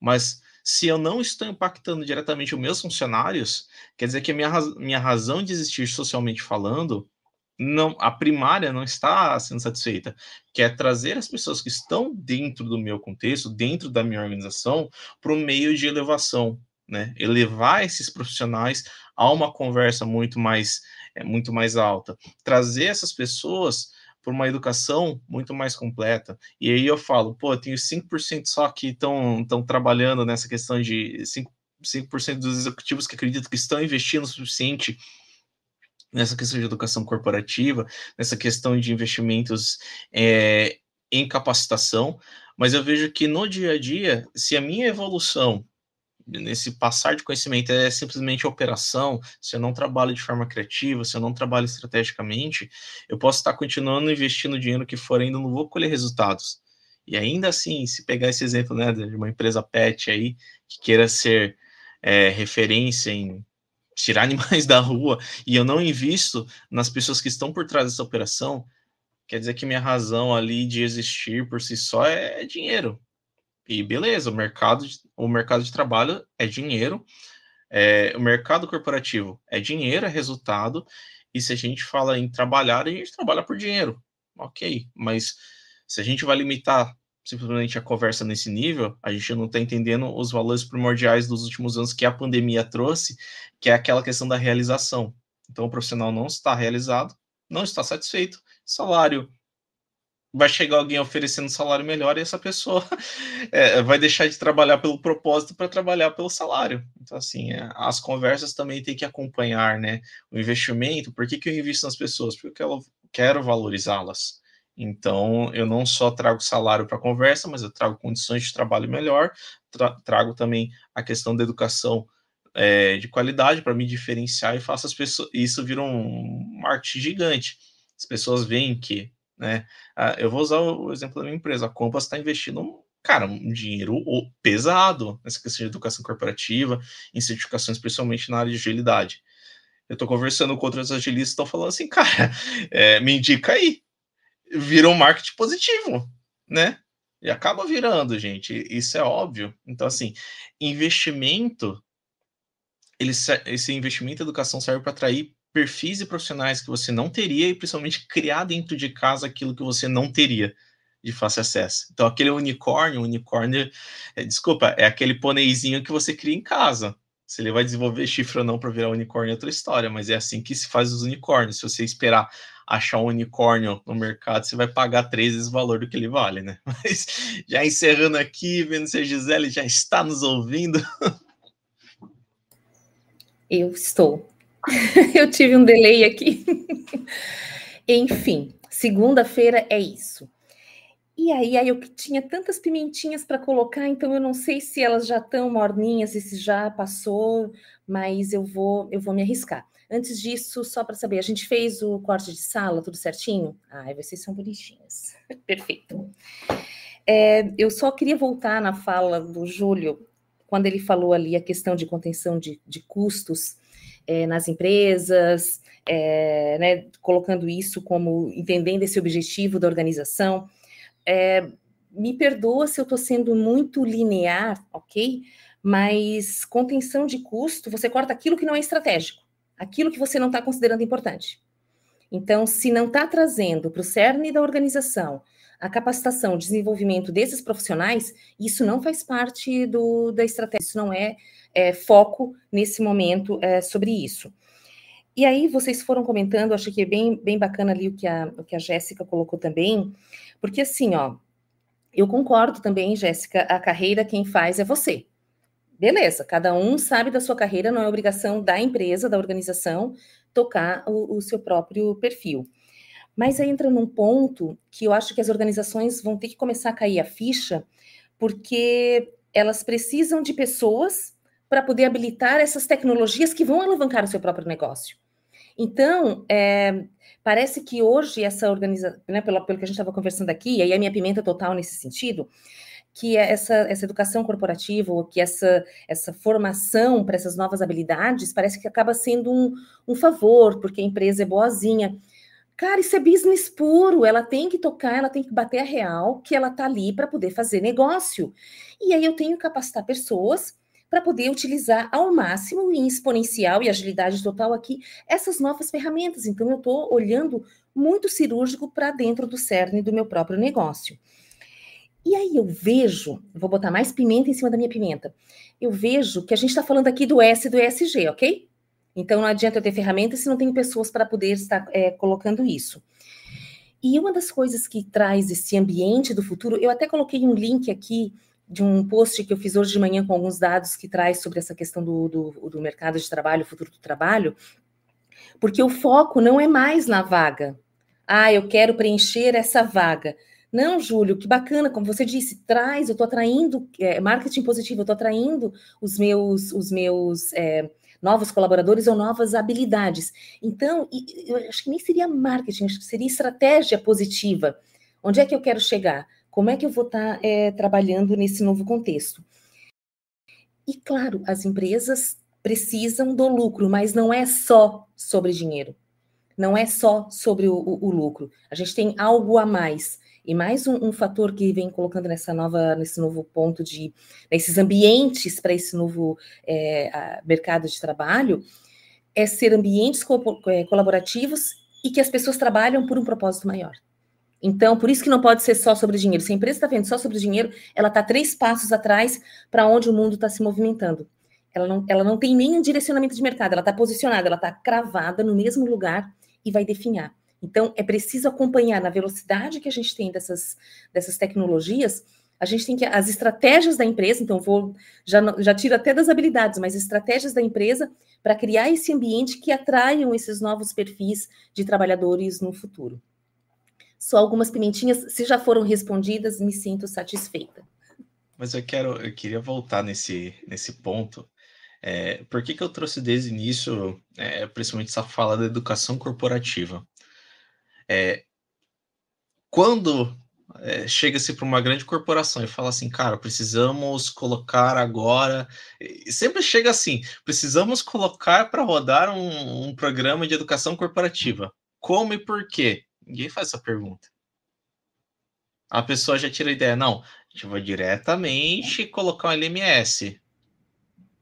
Mas se eu não estou impactando diretamente os meus funcionários, quer dizer que a minha, minha razão de existir socialmente falando não, a primária não está sendo satisfeita, que é trazer as pessoas que estão dentro do meu contexto, dentro da minha organização, para o meio de elevação, né? Elevar esses profissionais a uma conversa muito mais, é, muito mais alta, trazer essas pessoas para uma educação muito mais completa. E aí eu falo, pô, eu tenho 5% só que estão trabalhando nessa questão de 5%, 5% dos executivos que acreditam que estão investindo o suficiente nessa questão de educação corporativa, nessa questão de investimentos é, em capacitação, mas eu vejo que no dia a dia, se a minha evolução nesse passar de conhecimento é simplesmente operação, se eu não trabalho de forma criativa, se eu não trabalho estrategicamente, eu posso estar continuando investindo dinheiro que for ainda não vou colher resultados. E ainda assim, se pegar esse exemplo né, de uma empresa pet aí, que queira ser é, referência em tirar animais da rua e eu não invisto nas pessoas que estão por trás dessa operação, quer dizer que minha razão ali de existir por si só é, dinheiro. E beleza, o mercado o mercado de trabalho é dinheiro, é, o mercado corporativo é dinheiro, é resultado, e se a gente fala em trabalhar, a gente trabalha por dinheiro. Ok, mas se a gente vai limitar simplesmente a conversa nesse nível, a gente não está entendendo os valores primordiais dos últimos anos que a pandemia trouxe, que é aquela questão da realização. Então, o profissional não está realizado, não está satisfeito, salário vai chegar alguém oferecendo salário melhor e essa pessoa é, vai deixar de trabalhar pelo propósito para trabalhar pelo salário. Então, assim, é, as conversas também tem que acompanhar, né? O investimento, por que, que eu invisto nas pessoas? Porque eu quero valorizá-las. Então, eu não só trago salário para a conversa, mas eu trago condições de trabalho melhor, tra trago também a questão da educação é, de qualidade para me diferenciar e faço as pessoas. Isso vira um marketing gigante. As pessoas veem que, né? eu vou usar o exemplo da minha empresa. A Compass está investindo cara, um dinheiro pesado nessa questão de educação corporativa, em certificações, principalmente na área de agilidade. Eu estou conversando com outros agilistas estão falando assim, cara, é, me indica aí, vira um marketing positivo, né? E acaba virando, gente. Isso é óbvio. Então, assim, investimento, ele, esse investimento em educação serve para atrair perfis e profissionais que você não teria e principalmente criar dentro de casa aquilo que você não teria de fácil acesso. Então, aquele unicórnio, unicórnio, é, desculpa, é aquele poneizinho que você cria em casa. Se ele vai desenvolver chifre ou não para virar unicórnio é outra história, mas é assim que se faz os unicórnios. Se você esperar achar um unicórnio no mercado, você vai pagar três vezes o valor do que ele vale, né? Mas já encerrando aqui, vendo se a Gisele já está nos ouvindo. Eu estou. Eu tive um delay aqui. Enfim, segunda-feira é isso. E aí, aí eu tinha tantas pimentinhas para colocar, então eu não sei se elas já estão morninhas, se já passou, mas eu vou eu vou me arriscar. Antes disso, só para saber, a gente fez o corte de sala, tudo certinho? Ai, vocês são bonitinhas. Perfeito. É, eu só queria voltar na fala do Júlio, quando ele falou ali a questão de contenção de, de custos é, nas empresas, é, né, colocando isso como entendendo esse objetivo da organização. É, me perdoa se eu estou sendo muito linear, ok? Mas contenção de custo, você corta aquilo que não é estratégico aquilo que você não está considerando importante. Então, se não está trazendo para o cerne da organização a capacitação, o desenvolvimento desses profissionais, isso não faz parte do, da estratégia, isso não é, é foco nesse momento é, sobre isso. E aí, vocês foram comentando, acho que é bem, bem bacana ali o que a, o que a Jéssica colocou também, porque assim, ó, eu concordo também, Jéssica, a carreira quem faz é você. Beleza, cada um sabe da sua carreira, não é obrigação da empresa, da organização, tocar o, o seu próprio perfil. Mas aí entra num ponto que eu acho que as organizações vão ter que começar a cair a ficha, porque elas precisam de pessoas para poder habilitar essas tecnologias que vão alavancar o seu próprio negócio. Então, é, parece que hoje essa organização, né, pelo, pelo que a gente estava conversando aqui, e aí a minha pimenta total nesse sentido, que é essa, essa educação corporativa, que essa, essa formação para essas novas habilidades parece que acaba sendo um, um favor, porque a empresa é boazinha. Cara, isso é business puro. Ela tem que tocar, ela tem que bater a real que ela está ali para poder fazer negócio. E aí eu tenho que capacitar pessoas para poder utilizar ao máximo em exponencial e agilidade total aqui essas novas ferramentas. Então eu estou olhando muito cirúrgico para dentro do cerne do meu próprio negócio. E aí eu vejo, vou botar mais pimenta em cima da minha pimenta. Eu vejo que a gente está falando aqui do S e do ESG, ok? Então não adianta eu ter ferramentas se não tenho pessoas para poder estar é, colocando isso. E uma das coisas que traz esse ambiente do futuro, eu até coloquei um link aqui de um post que eu fiz hoje de manhã com alguns dados que traz sobre essa questão do, do, do mercado de trabalho, futuro do trabalho, porque o foco não é mais na vaga. Ah, eu quero preencher essa vaga. Não, Júlio, que bacana, como você disse, traz, eu estou atraindo, é, marketing positivo, eu estou atraindo os meus, os meus é, novos colaboradores ou novas habilidades. Então, eu acho que nem seria marketing, acho que seria estratégia positiva. Onde é que eu quero chegar? Como é que eu vou estar tá, é, trabalhando nesse novo contexto? E claro, as empresas precisam do lucro, mas não é só sobre dinheiro. Não é só sobre o, o, o lucro. A gente tem algo a mais. E mais um, um, fator que vem colocando nessa nova, nesse novo ponto de nesses ambientes para esse novo é, mercado de trabalho é ser ambientes co é, colaborativos e que as pessoas trabalham por um propósito maior. Então, por isso que não pode ser só sobre dinheiro. Se a empresa está vendo só sobre dinheiro, ela está três passos atrás para onde o mundo está se movimentando. Ela não, ela não tem nenhum direcionamento de mercado, ela está posicionada, ela está cravada no mesmo lugar e vai definhar. Então, é preciso acompanhar na velocidade que a gente tem dessas, dessas tecnologias. A gente tem que. As estratégias da empresa, então, vou. Já, já tiro até das habilidades, mas estratégias da empresa para criar esse ambiente que atraiam esses novos perfis de trabalhadores no futuro. Só algumas pimentinhas, se já foram respondidas, me sinto satisfeita. Mas eu quero, eu queria voltar nesse, nesse ponto. É, por que, que eu trouxe desde o início, é, principalmente essa fala da educação corporativa? É, quando é, chega-se para uma grande corporação e fala assim, cara, precisamos colocar agora. Sempre chega assim, precisamos colocar para rodar um, um, programa de educação corporativa. Como e por quê? Ninguém faz essa pergunta. A pessoa já tira a ideia, não, a gente vai diretamente colocar um LMS.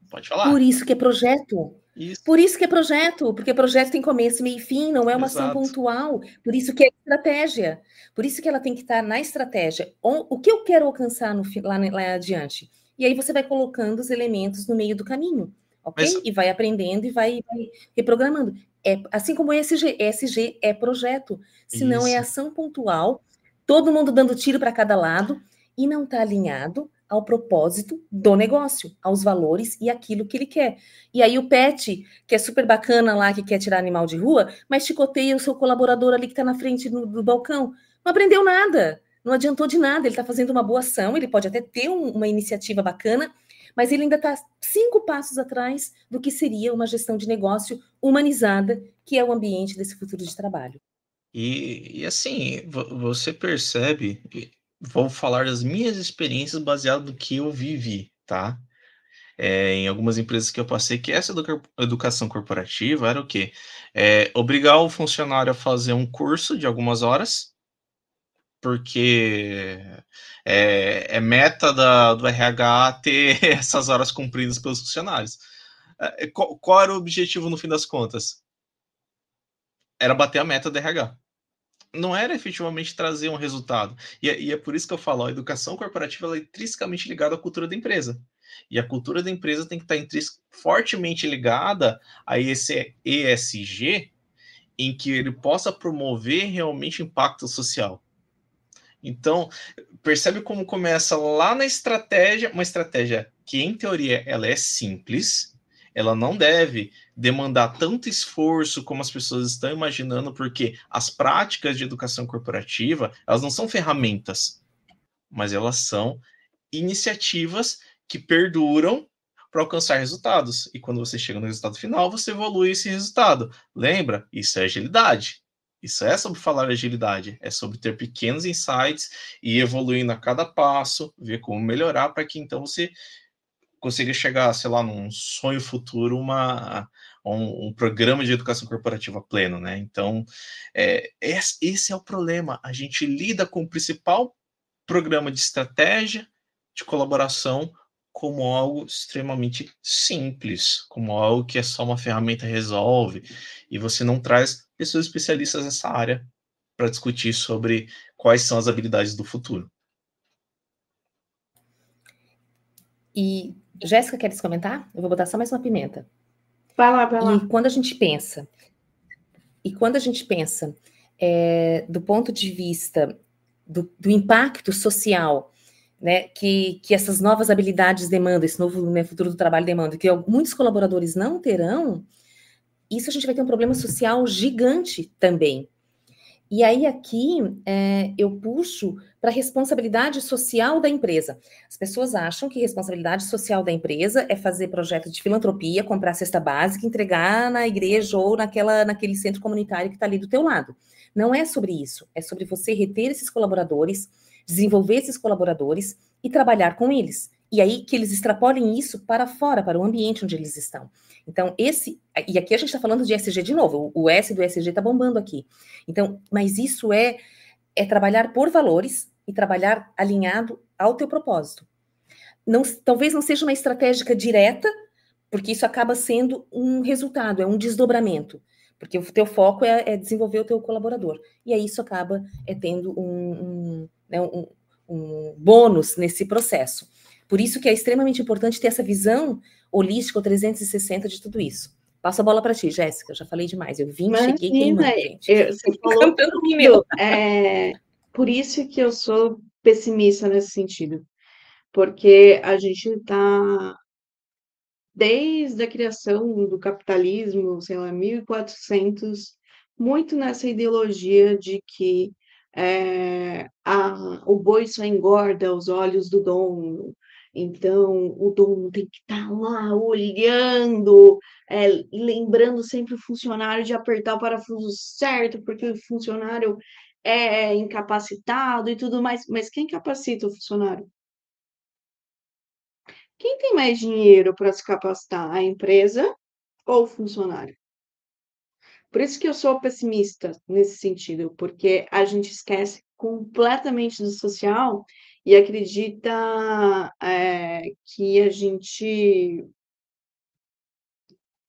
Pode falar. Por isso que é projeto. Isso. Por isso que é projeto, porque projeto tem começo, meio e fim, não é uma Exato. ação pontual. Por isso que é estratégia. Por isso que ela tem que estar na estratégia. O, que eu quero alcançar no, lá, lá adiante? E aí você vai colocando os elementos no meio do caminho, ok? Mas... E vai aprendendo e vai, vai reprogramando. É, assim como ESG, ESG é projeto, se não é ação pontual, todo mundo dando tiro para cada lado e não está alinhado ao propósito do negócio, aos valores e aquilo que ele quer. E aí o pet, que é super bacana lá, que quer tirar animal de rua, mas chicoteia o seu colaborador ali que está na frente do, do, balcão. Não aprendeu nada, não adiantou de nada. Ele está fazendo uma boa ação, ele pode até ter um, uma iniciativa bacana, mas ele ainda está cinco passos atrás do que seria uma gestão de negócio humanizada, que é o ambiente desse futuro de trabalho. E, e assim, você percebe, vou falar das minhas experiências baseado no que eu vivi, tá? É, em algumas empresas que eu passei, que essa educa educação corporativa era o quê? É, obrigar o funcionário a fazer um curso de algumas horas, porque é, é meta da, do RH ter essas horas cumpridas pelos funcionários. É, qual, qual era o objetivo no fim das contas? Era bater a meta do RH não era efetivamente trazer um resultado. E, é, e, é por isso que eu falo, a educação corporativa é intrinsecamente ligada à cultura da empresa. E a cultura da empresa tem que estar fortemente ligada a esse ESG, em que ele possa promover realmente impacto social. Então, percebe como começa lá na estratégia, uma estratégia que, em teoria, ela é simples, ela não deve demandar tanto esforço como as pessoas estão imaginando, porque as práticas de educação corporativa, elas não são ferramentas, mas elas são iniciativas que perduram para alcançar resultados. E quando você chega no resultado final, você evolui esse resultado. Lembra? Isso é agilidade. Isso é sobre falar agilidade, é sobre ter pequenos insights e evoluindo a cada passo, ver como melhorar para que então você consiga chegar, sei lá, num sonho futuro, uma, um, um programa de educação corporativa pleno, né? Então, é, esse é o problema. A gente lida com o principal programa de estratégia de colaboração como algo extremamente simples, como algo que é só uma ferramenta resolve, e você não traz pessoas especialistas nessa área para discutir sobre quais são as habilidades do futuro. E Jéssica, queres comentar? Eu vou botar só mais uma pimenta. Vai lá, vai lá. E quando a gente pensa, e quando a gente pensa é, do ponto de vista do, do impacto social né, que, que essas novas habilidades demandam, esse novo né, futuro do trabalho demanda, que muitos colaboradores não terão, isso a gente vai ter um problema social gigante também. E aí aqui é, eu puxo para a responsabilidade social da empresa. As pessoas acham que responsabilidade social da empresa é fazer projeto de filantropia, comprar cesta básica, entregar na igreja ou naquela, naquele centro comunitário que está ali do teu lado. Não é sobre isso. É sobre você reter esses colaboradores, desenvolver esses colaboradores e trabalhar com eles. e aí que eles extrapolem isso para fora, para o ambiente onde eles estão. Então, esse. E aqui a gente está falando de SG de novo, o S do SG está bombando aqui. Então, mas isso é, é trabalhar por valores e trabalhar alinhado ao teu propósito. Não, talvez não seja uma estratégia direta, porque isso acaba sendo um resultado, é um desdobramento. Porque o teu foco é, é desenvolver o teu colaborador. E aí isso acaba é, tendo um, um, né, um, um bônus nesse processo. Por isso que é extremamente importante ter essa visão holística 360 de tudo isso. Passo a bola para ti, Jéssica. Já falei demais. Eu vim, Imagina, cheguei queimando, gente. Eu, você falou tudo. É, por isso que eu sou pessimista nesse sentido. Porque a gente está desde a criação do capitalismo, sei lá, 1400, muito nessa ideologia de que é, a, o boi só engorda aos olhos do dono, então, o dono tem que estar tá lá olhando, é, lembrando sempre o funcionário de apertar o parafuso certo, porque o funcionário é incapacitado e tudo mais. Mas quem capacita o funcionário? Quem tem mais dinheiro para se capacitar? A empresa ou o funcionário? Por isso que eu sou pessimista nesse sentido, porque a gente esquece completamente do social e acredita é, que a gente,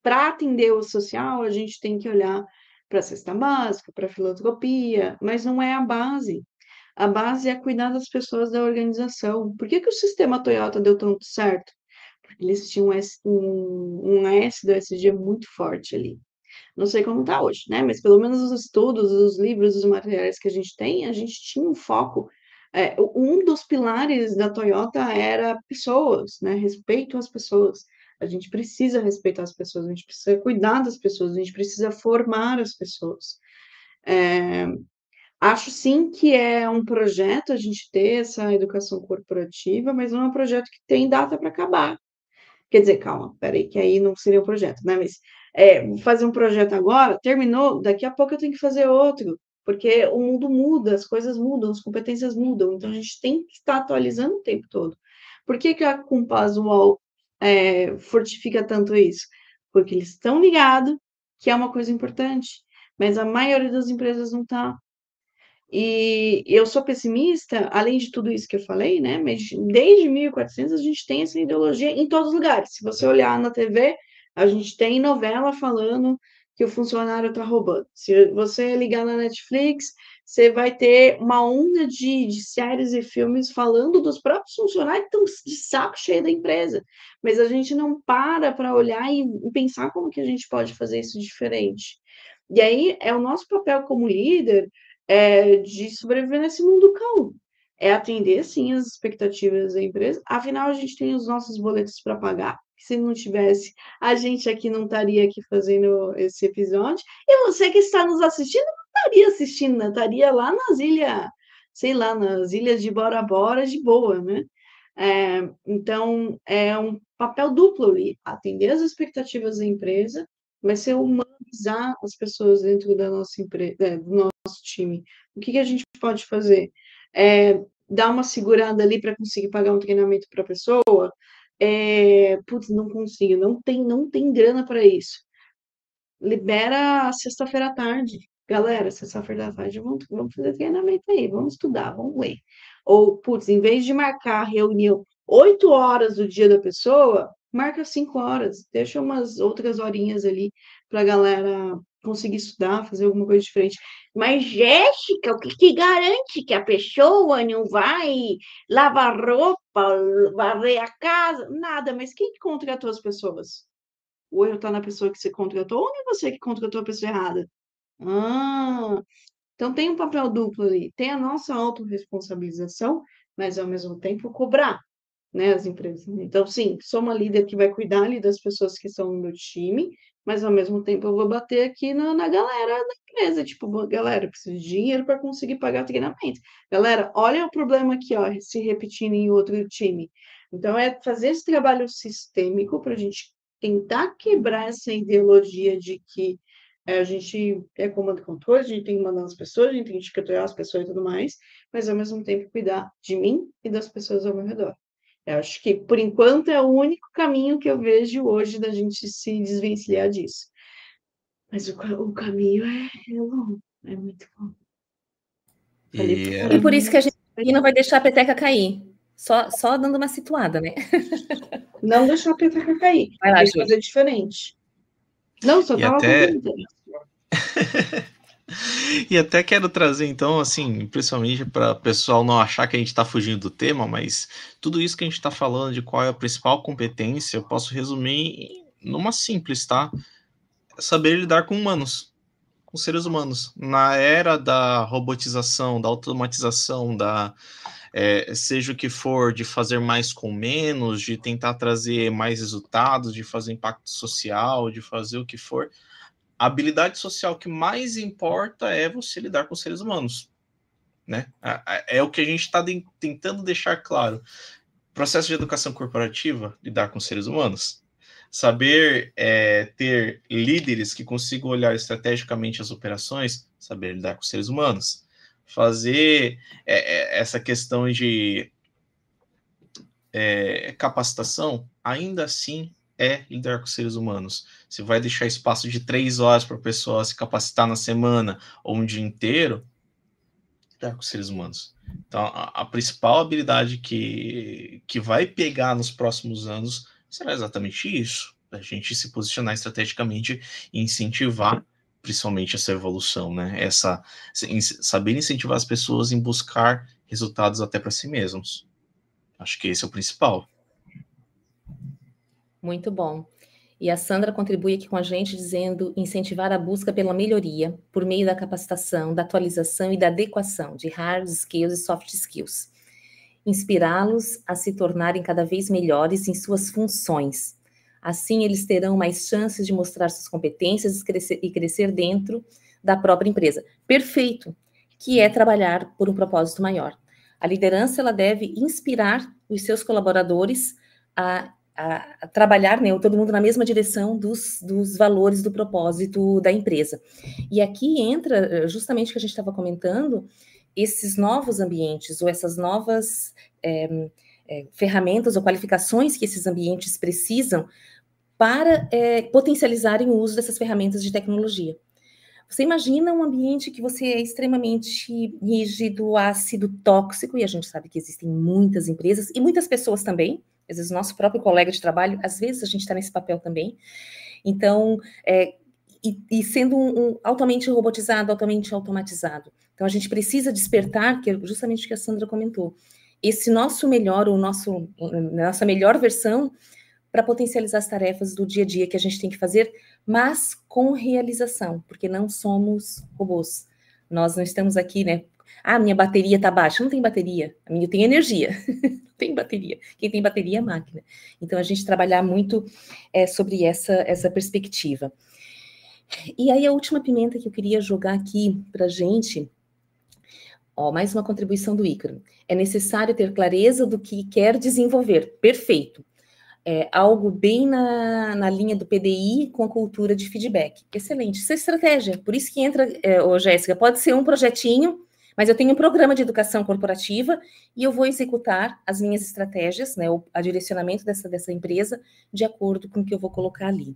para atender o social, a gente tem que olhar para a cesta básica, para a filantropia, mas não é a base. A base é cuidar das pessoas da organização. Por que, que o sistema Toyota deu tanto certo? Porque eles tinham um, um S do SG muito forte ali. Não sei como está hoje, né? Mas pelo menos os estudos, os livros, os materiais que a gente tem, a gente tinha um foco. É, um dos pilares da Toyota era pessoas, né? Respeito às pessoas. A gente precisa respeitar as pessoas, a gente precisa cuidar das pessoas, a gente precisa formar as pessoas. É, acho sim que é um projeto a gente ter essa educação corporativa, mas não é um projeto que tem data para acabar. Quer dizer, calma, peraí, que aí não seria um projeto, né? Mas é, fazer um projeto agora, terminou, daqui a pouco eu tenho que fazer outro, porque o mundo muda, as coisas mudam, as competências mudam, então a gente tem que estar atualizando o tempo todo. Por que, que a Compass UOL é, fortifica tanto isso? Porque eles estão ligados que é uma coisa importante, mas a maioria das empresas não está. E eu sou pessimista, além de tudo isso que eu falei, né? Mas desde 1400 a gente tem essa ideologia em todos os lugares. Se você olhar na TV, a gente tem novela falando que o funcionário está roubando. Se você ligar na Netflix, você vai ter uma onda de, de séries e filmes falando dos próprios funcionários que estão de saco cheio da empresa. Mas a gente não para para olhar e pensar como que a gente pode fazer isso diferente. E aí é o nosso papel como líder é, de sobreviver nesse mundo cão. É atender, sim, as expectativas da empresa. Afinal, a gente tem os nossos boletos para pagar se não tivesse, a gente aqui não estaria aqui fazendo esse episódio. E você que está nos assistindo, estaria assistindo, não, estaria lá nas ilhas, sei lá, nas ilhas de Bora Bora, de boa, né? É, então, é um papel duplo ali, atender as expectativas da empresa, mas ser humanizar as pessoas dentro da nossa empresa, é, do nosso time. O que, que a gente pode fazer? É, dar uma segurada ali para conseguir pagar um treinamento para a pessoa, é, putz, não consigo, não tem, não tem grana para isso. Libera sexta-feira à tarde. Galera, sexta-feira à tarde, vamos, vamos fazer treinamento aí, vamos estudar, vamos ler. Ou, putz, em vez de marcar reunião oito horas do dia da pessoa, marca cinco horas, deixa umas outras horinhas ali para a galera conseguir estudar, fazer alguma coisa diferente. Mas, Jéssica, o que, que garante que a pessoa não vai lavar roupa, varrer a casa? Nada, mas quem que contratou as pessoas? O erro está na pessoa que você contratou ou é você que contratou a pessoa errada? Ah, então tem um papel duplo ali. Tem a nossa autorresponsabilização, mas ao mesmo tempo cobrar né, as empresas. Então, sim, sou uma líder que vai cuidar ali das pessoas que estão no meu time, mas ao mesmo tempo eu vou bater aqui na, na galera da empresa, tipo, galera, preciso de dinheiro para conseguir pagar treinamento. Galera, olha o problema aqui, ó, se repetindo em outro time. Então, é fazer esse trabalho sistêmico para a gente tentar quebrar essa ideologia de que a gente é comando e controle, a gente tem que mandar as pessoas, a gente tem que etiquetar as pessoas e tudo mais, mas ao mesmo tempo cuidar de mim e das pessoas ao meu redor. Eu acho que, por enquanto, é o único caminho que eu vejo hoje da gente se desvencilhar disso. Mas o, o caminho é, é longo, é muito longo. E, é... e por isso que a gente não vai deixar a peteca cair. Só, só dando uma situada, né? Não deixar a peteca cair. Vai lá, fazer diferente. Não, só tava até... E até quero trazer, então, assim, principalmente para o pessoal não achar que a gente está fugindo do tema, mas tudo isso que a gente está falando de qual é a principal competência, eu posso resumir numa simples, tá? É saber lidar com humanos, com seres humanos. Na era da robotização, da automatização, da é, seja o que for, de fazer mais com menos, de tentar trazer mais resultados, de fazer impacto social, de fazer o que for a habilidade social que mais importa é você lidar com seres humanos. Né? É o que a gente está de, tentando deixar claro. Processo de educação corporativa, lidar com seres humanos. Saber é, ter líderes que consigam olhar estrategicamente as operações, saber lidar com seres humanos. Fazer é, é essa questão de é, capacitação, ainda assim é lidar com seres humanos. Você vai deixar espaço de três horas para a pessoa se capacitar na semana ou um dia inteiro, lidar com seres humanos. Então, a, a, principal habilidade que, que vai pegar nos próximos anos será exatamente isso: a gente se posicionar estrategicamente e incentivar principalmente essa evolução, né? Essa saber incentivar as pessoas em buscar resultados até para si mesmos. Acho que esse é o principal. Muito bom. E a Sandra contribui aqui com a gente dizendo incentivar a busca pela melhoria por meio da capacitação, da atualização e da adequação de hard skills e soft skills. Inspirá-los a se tornarem cada vez melhores em suas funções. Assim, eles terão mais chances de mostrar suas competências e crescer, e crescer dentro da própria empresa. Perfeito, que é trabalhar por um propósito maior. A liderança ela deve inspirar os seus colaboradores a a, a trabalhar, né, todo mundo na mesma direção dos, dos valores do propósito da empresa. E aqui entra eh, justamente o que a gente estava comentando, esses novos ambientes ou essas novas é, é, ferramentas ou qualificações que esses ambientes precisam para é, potencializarem o uso dessas ferramentas de tecnologia. Você imagina um ambiente que você é extremamente rígido, ácido, tóxico, e a gente sabe que existem muitas empresas e muitas pessoas também, às vezes nosso próprio colega de trabalho, às vezes a gente está nesse papel também. Então, é, e, e, sendo um, um, altamente robotizado, altamente automatizado. Então, a gente precisa despertar, que é justamente o que a Sandra comentou, esse nosso melhor, o nosso, nossa melhor versão para potencializar as tarefas do dia a dia que a gente tem que fazer, mas com realização, porque não somos robôs. Nós não estamos aqui, né, ah, minha bateria está baixa. Não tem bateria. A minha tem energia. tem bateria. Quem tem bateria é a máquina. Então, a gente trabalhar muito é, sobre essa, essa perspectiva. E aí, a última pimenta que eu queria jogar aqui para gente. Ó, mais uma contribuição do Ícaro. É necessário ter clareza do que quer desenvolver. Perfeito. É, algo bem na, na linha do PDI com a cultura de feedback. Excelente. Isso é estratégia. Por isso que entra, é, ô, Jéssica, pode ser um projetinho mas eu tenho um programa de educação corporativa e eu vou executar as minhas estratégias, né, o a direcionamento dessa, dessa empresa, de acordo com o que eu vou colocar ali.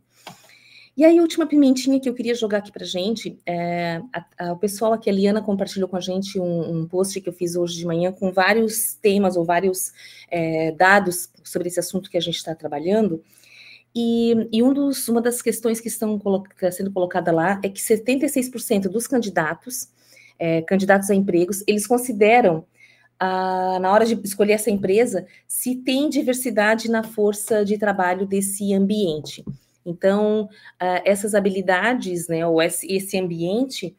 E aí, a última pimentinha que eu queria jogar aqui para gente, é, a, a, o pessoal aqui, a Liana compartilhou com a gente um, um, post que eu fiz hoje de manhã com vários temas ou vários é, dados sobre esse assunto que a gente está trabalhando. E, e um dos, uma das questões que estão colo sendo colocada lá é que 76% dos candidatos é, candidatos a empregos, eles consideram, na hora de escolher essa empresa, se tem diversidade na força de trabalho desse ambiente. Então, ah, essas habilidades, né, ou esse, ambiente,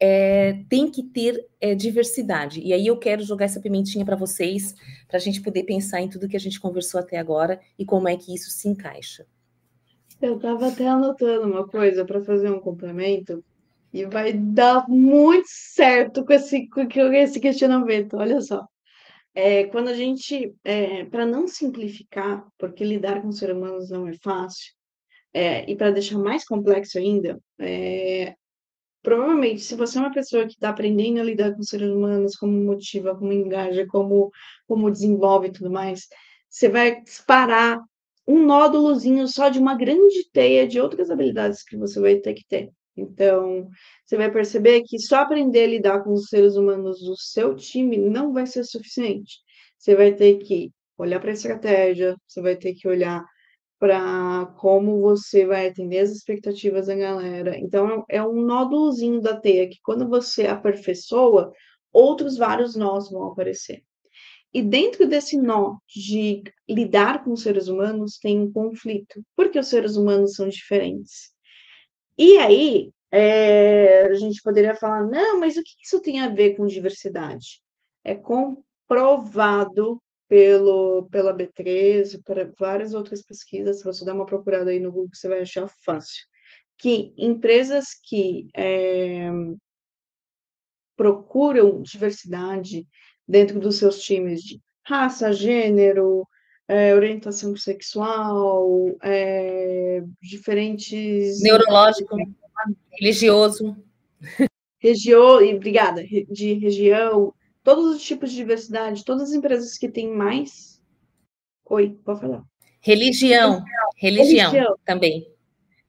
é, tem que ter é, diversidade. E aí eu quero jogar essa pimentinha para vocês, para a gente poder pensar em tudo que a gente conversou até agora e como é que isso se encaixa. Eu estava até anotando uma coisa para fazer um complemento e vai dar muito certo com esse, com esse questionamento, olha só. É, quando a gente, é, para não simplificar, porque lidar com seres humanos não é fácil, é, e para deixar mais complexo ainda, é, provavelmente, se você é uma pessoa que está aprendendo a lidar com seres humanos, como motiva, como engaja, como, como desenvolve e tudo mais, você vai disparar um nódulozinho só de uma grande teia de outras habilidades que você vai ter que ter. Então, você vai perceber que só aprender a lidar com os seres humanos do seu time não vai ser suficiente. Você vai ter que olhar para a estratégia, você vai ter que olhar para como você vai atender as expectativas da galera. Então, é um nódulozinho da teia que, quando você aperfeiçoa, outros vários nós vão aparecer. E dentro desse nó de lidar com os seres humanos tem um conflito, porque os seres humanos são diferentes. E aí, é, a gente poderia falar, não, mas o que isso tem a ver com diversidade? É comprovado pelo, pela B13, para várias outras pesquisas, se você dar uma procurada aí no Google, você vai achar fácil, que empresas que é, procuram diversidade dentro dos seus times de raça, gênero, é, orientação sexual, é, diferentes. Neurológico, religioso. Região, e obrigada, de região, todos os tipos de diversidade, todas as empresas que têm mais. Oi, pode falar. Religião, religião, religião. também.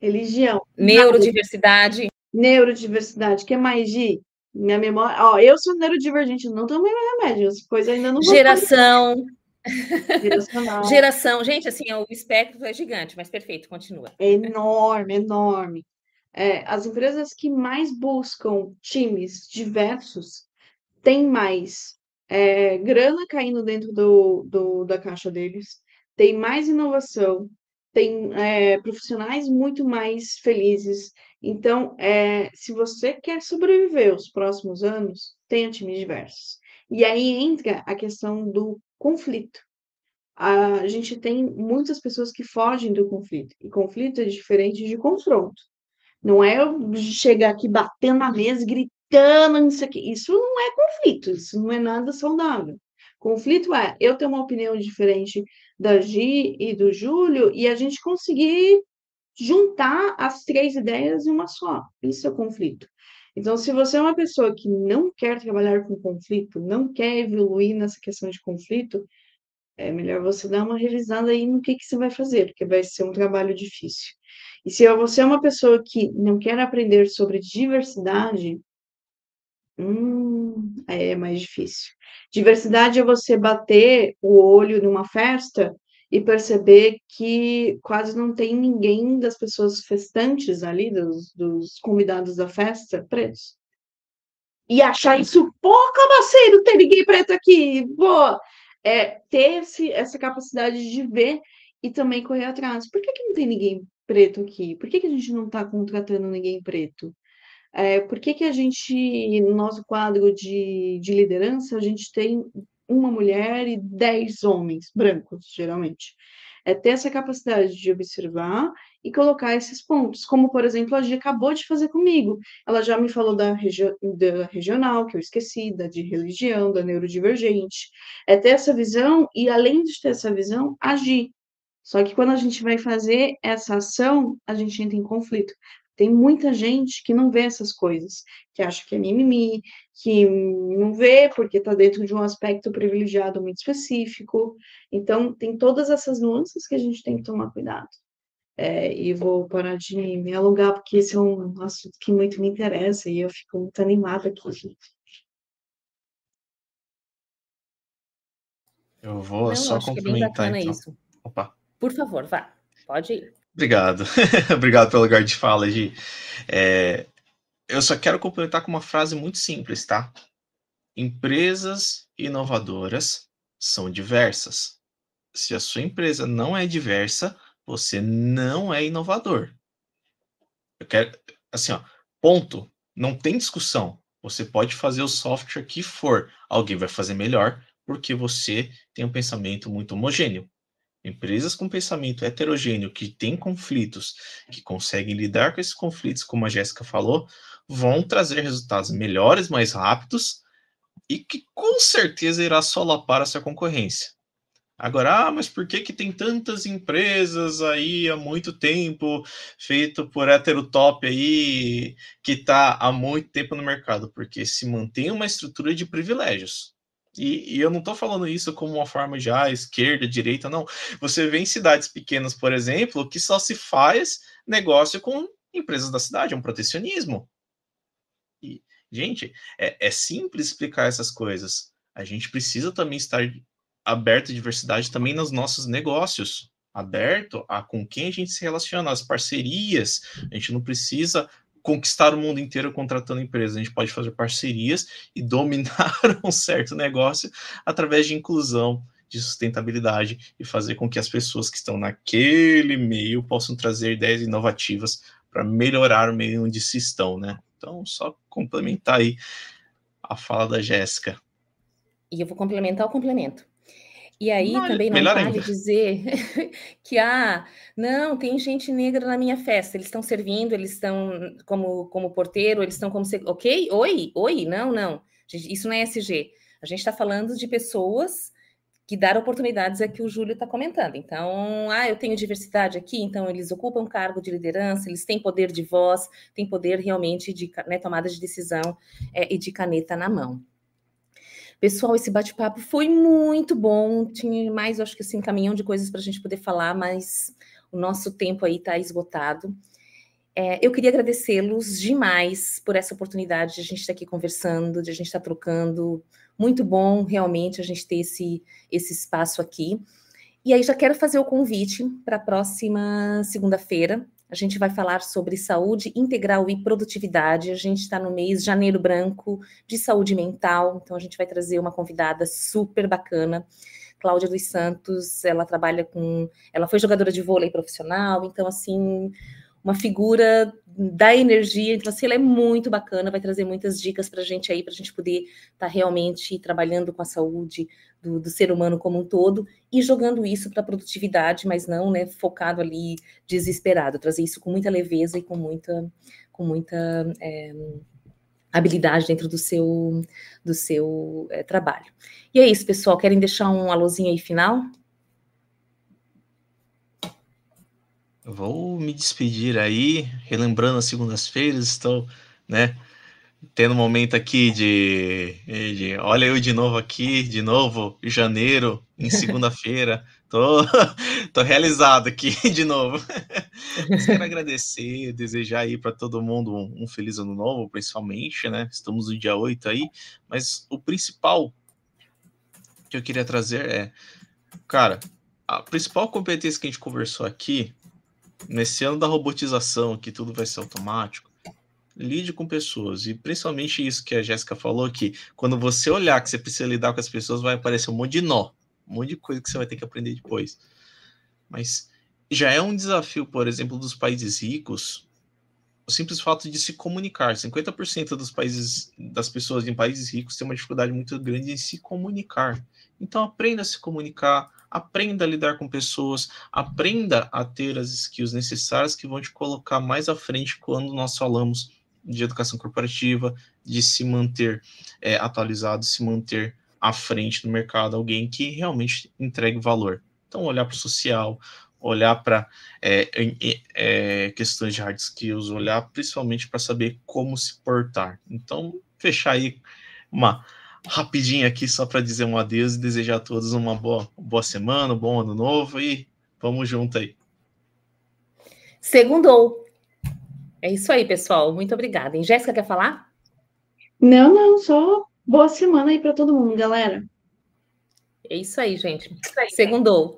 Religião. Neurodiversidade. Neurodiversidade, que é mais de minha memória. Ó, eu sou neurodivergente, não tomei remédio, as coisas ainda não Geração. Geracional. Geração. Gente, assim, o espectro é gigante, mas perfeito, continua. É enorme, enorme. É, as empresas que mais buscam times diversos têm mais é, grana caindo dentro do, do, da caixa deles, tem mais inovação, tem é, profissionais muito mais felizes, então, é, se você quer sobreviver os próximos anos, tenha times diversos. E aí entra a questão do conflito. A gente tem muitas pessoas que fogem do conflito, e conflito é diferente de confronto. Não é eu chegar aqui batendo na mesa, gritando, isso aqui. Isso não é conflito, isso não é nada saudável. Conflito é eu ter uma opinião diferente da Gi e do Júlio e a gente conseguir juntar as três ideias em uma só. Isso é conflito. Então, se você é uma pessoa que não quer trabalhar com conflito, não quer evoluir nessa questão de conflito, é melhor você dar uma revisada aí no que, que você vai fazer, porque vai ser um trabalho difícil. E se você é uma pessoa que não quer aprender sobre diversidade, hum, é mais difícil. Diversidade é você bater o olho numa festa e perceber que quase não tem ninguém das pessoas festantes ali, dos, dos convidados da festa, pretos. E achar isso, pô, como assim tem ninguém preto aqui? Pô, é, ter esse, essa capacidade de ver e também correr atrás. Por que, que não tem ninguém preto aqui? Por que, que a gente não está contratando ninguém preto? É, por que, que a gente, no nosso quadro de, de liderança, a gente tem uma mulher e dez homens brancos, geralmente. É ter essa capacidade de observar e colocar esses pontos, como, por exemplo, a Gia acabou de fazer comigo. Ela já me falou da, regi da regional, que eu esqueci, da de religião, da neurodivergente. É ter essa visão e, além de ter essa visão, agir. Só que quando a gente vai fazer essa ação, a gente entra em conflito. Tem muita gente que não vê essas coisas, que acha que é mimimi, que não vê porque está dentro de um aspecto privilegiado muito específico. Então, tem todas essas nuances que a gente tem que tomar cuidado. É, e vou parar de me alongar, porque esse é um assunto que muito me interessa e eu fico muito animada aqui, gente. Eu vou Não, só complementar, então. Isso. Opa. Por favor, vá. Pode ir. Obrigado. Obrigado pelo lugar de fala, Gi. É, eu só quero complementar com uma frase muito simples, tá? Empresas inovadoras são diversas. Se a sua empresa não é diversa, você não é inovador. Eu quero, assim, ó, ponto. Não tem discussão. Você pode fazer o software que for, alguém vai fazer melhor, porque você tem um pensamento muito homogêneo. Empresas com pensamento heterogêneo, que têm conflitos, que conseguem lidar com esses conflitos, como a Jéssica falou, vão trazer resultados melhores, mais rápidos e que com certeza irá solapar a sua concorrência. Agora, ah, mas por que, que tem tantas empresas aí há muito tempo, feito por heterotop aí, que está há muito tempo no mercado? Porque se mantém uma estrutura de privilégios. E, e, eu não estou falando isso como uma forma de ah, esquerda, direita, não. Você vê em cidades pequenas, por exemplo, que só se faz negócio com empresas da cidade, é um protecionismo. E, gente, é, é simples explicar essas coisas. A gente precisa também estar aberto à diversidade também nos nossos negócios. Aberto a com quem a gente se relaciona, as parcerias. A gente não precisa conquistar o mundo inteiro contratando empresas. A gente pode fazer parcerias e dominar um certo negócio através de inclusão, de sustentabilidade e fazer com que as pessoas que estão naquele meio possam trazer ideias inovativas para melhorar o meio onde se estão, né? Então, só complementar aí a fala da Jéssica. E eu vou complementar o complemento. E aí não, também não vale ainda. dizer que ah, não, tem gente negra na minha festa, eles estão servindo, eles estão como, como porteiro, eles estão como ok? Oi, oi, não, não. Isso não é SG. A gente está falando de pessoas que dar oportunidades é que o Júlio está comentando. Então, ah, eu tenho diversidade aqui, então eles ocupam cargo de liderança, eles têm poder de voz, têm poder realmente de né, tomada de decisão é, e de caneta na mão. Pessoal, esse bate-papo foi muito bom. Tinha mais, acho que assim, caminhão de coisas para a gente poder falar, mas o nosso tempo aí está esgotado. É, eu queria agradecê-los demais por essa oportunidade de a gente estar tá aqui conversando, de a gente estar tá trocando. Muito bom, realmente, a gente ter esse, esse espaço aqui. E aí já quero fazer o convite para a próxima segunda-feira, a gente vai falar sobre saúde integral e produtividade. A gente está no mês janeiro branco de saúde mental, então a gente vai trazer uma convidada super bacana. Cláudia dos Santos, ela trabalha com. Ela foi jogadora de vôlei profissional, então, assim, uma figura da energia. Então, assim, ela é muito bacana, vai trazer muitas dicas para a gente aí, para a gente poder estar tá realmente trabalhando com a saúde do, do, ser humano como um todo e jogando isso para a produtividade, mas não né, focado ali desesperado, trazer isso com muita leveza e com muita, com muita é, habilidade dentro do seu, do seu é, trabalho. E é isso, pessoal. Querem deixar um alôzinho aí final? Vou me despedir aí, relembrando as segundas-feiras, estou, né, tendo um momento aqui de, de, olha eu de novo aqui, de novo, janeiro, em segunda-feira, tô, tô realizado aqui de novo. quero agradecer, desejar aí para todo mundo um, um, feliz ano novo, principalmente, né, estamos no dia 8 aí, mas o principal que eu queria trazer é, cara, a principal competência que a gente conversou aqui nesse ano da robotização, que tudo vai ser automático, lide com pessoas. E principalmente isso que a Jéssica falou, que quando você olhar que você precisa lidar com as pessoas, vai aparecer um monte de nó, um monte de coisa que você vai ter que aprender depois. Mas já é um desafio, por exemplo, dos países ricos, o simples fato de se comunicar. 50% dos países, das pessoas em países ricos têm uma dificuldade muito grande em se comunicar. Então aprenda a se comunicar, aprenda a lidar com pessoas, aprenda a ter as skills necessárias que vão te colocar mais à frente quando nós falamos de educação corporativa, de se manter é, atualizado, se manter à frente do mercado, alguém que realmente entregue valor. Então, olhar para o social, olhar para é, é, questões de hard skills, olhar principalmente para saber como se portar. Então, fechar aí uma rapidinho aqui só para dizer um adeus e desejar a todos uma boa, boa semana, um bom ano novo e vamos junto aí. Segundou. É isso aí, pessoal. Muito obrigada. E Jéssica quer falar? Não, não, só boa semana aí para todo mundo, galera. É isso aí, gente. Isso aí, Segundou.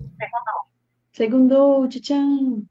Segundou, tchau.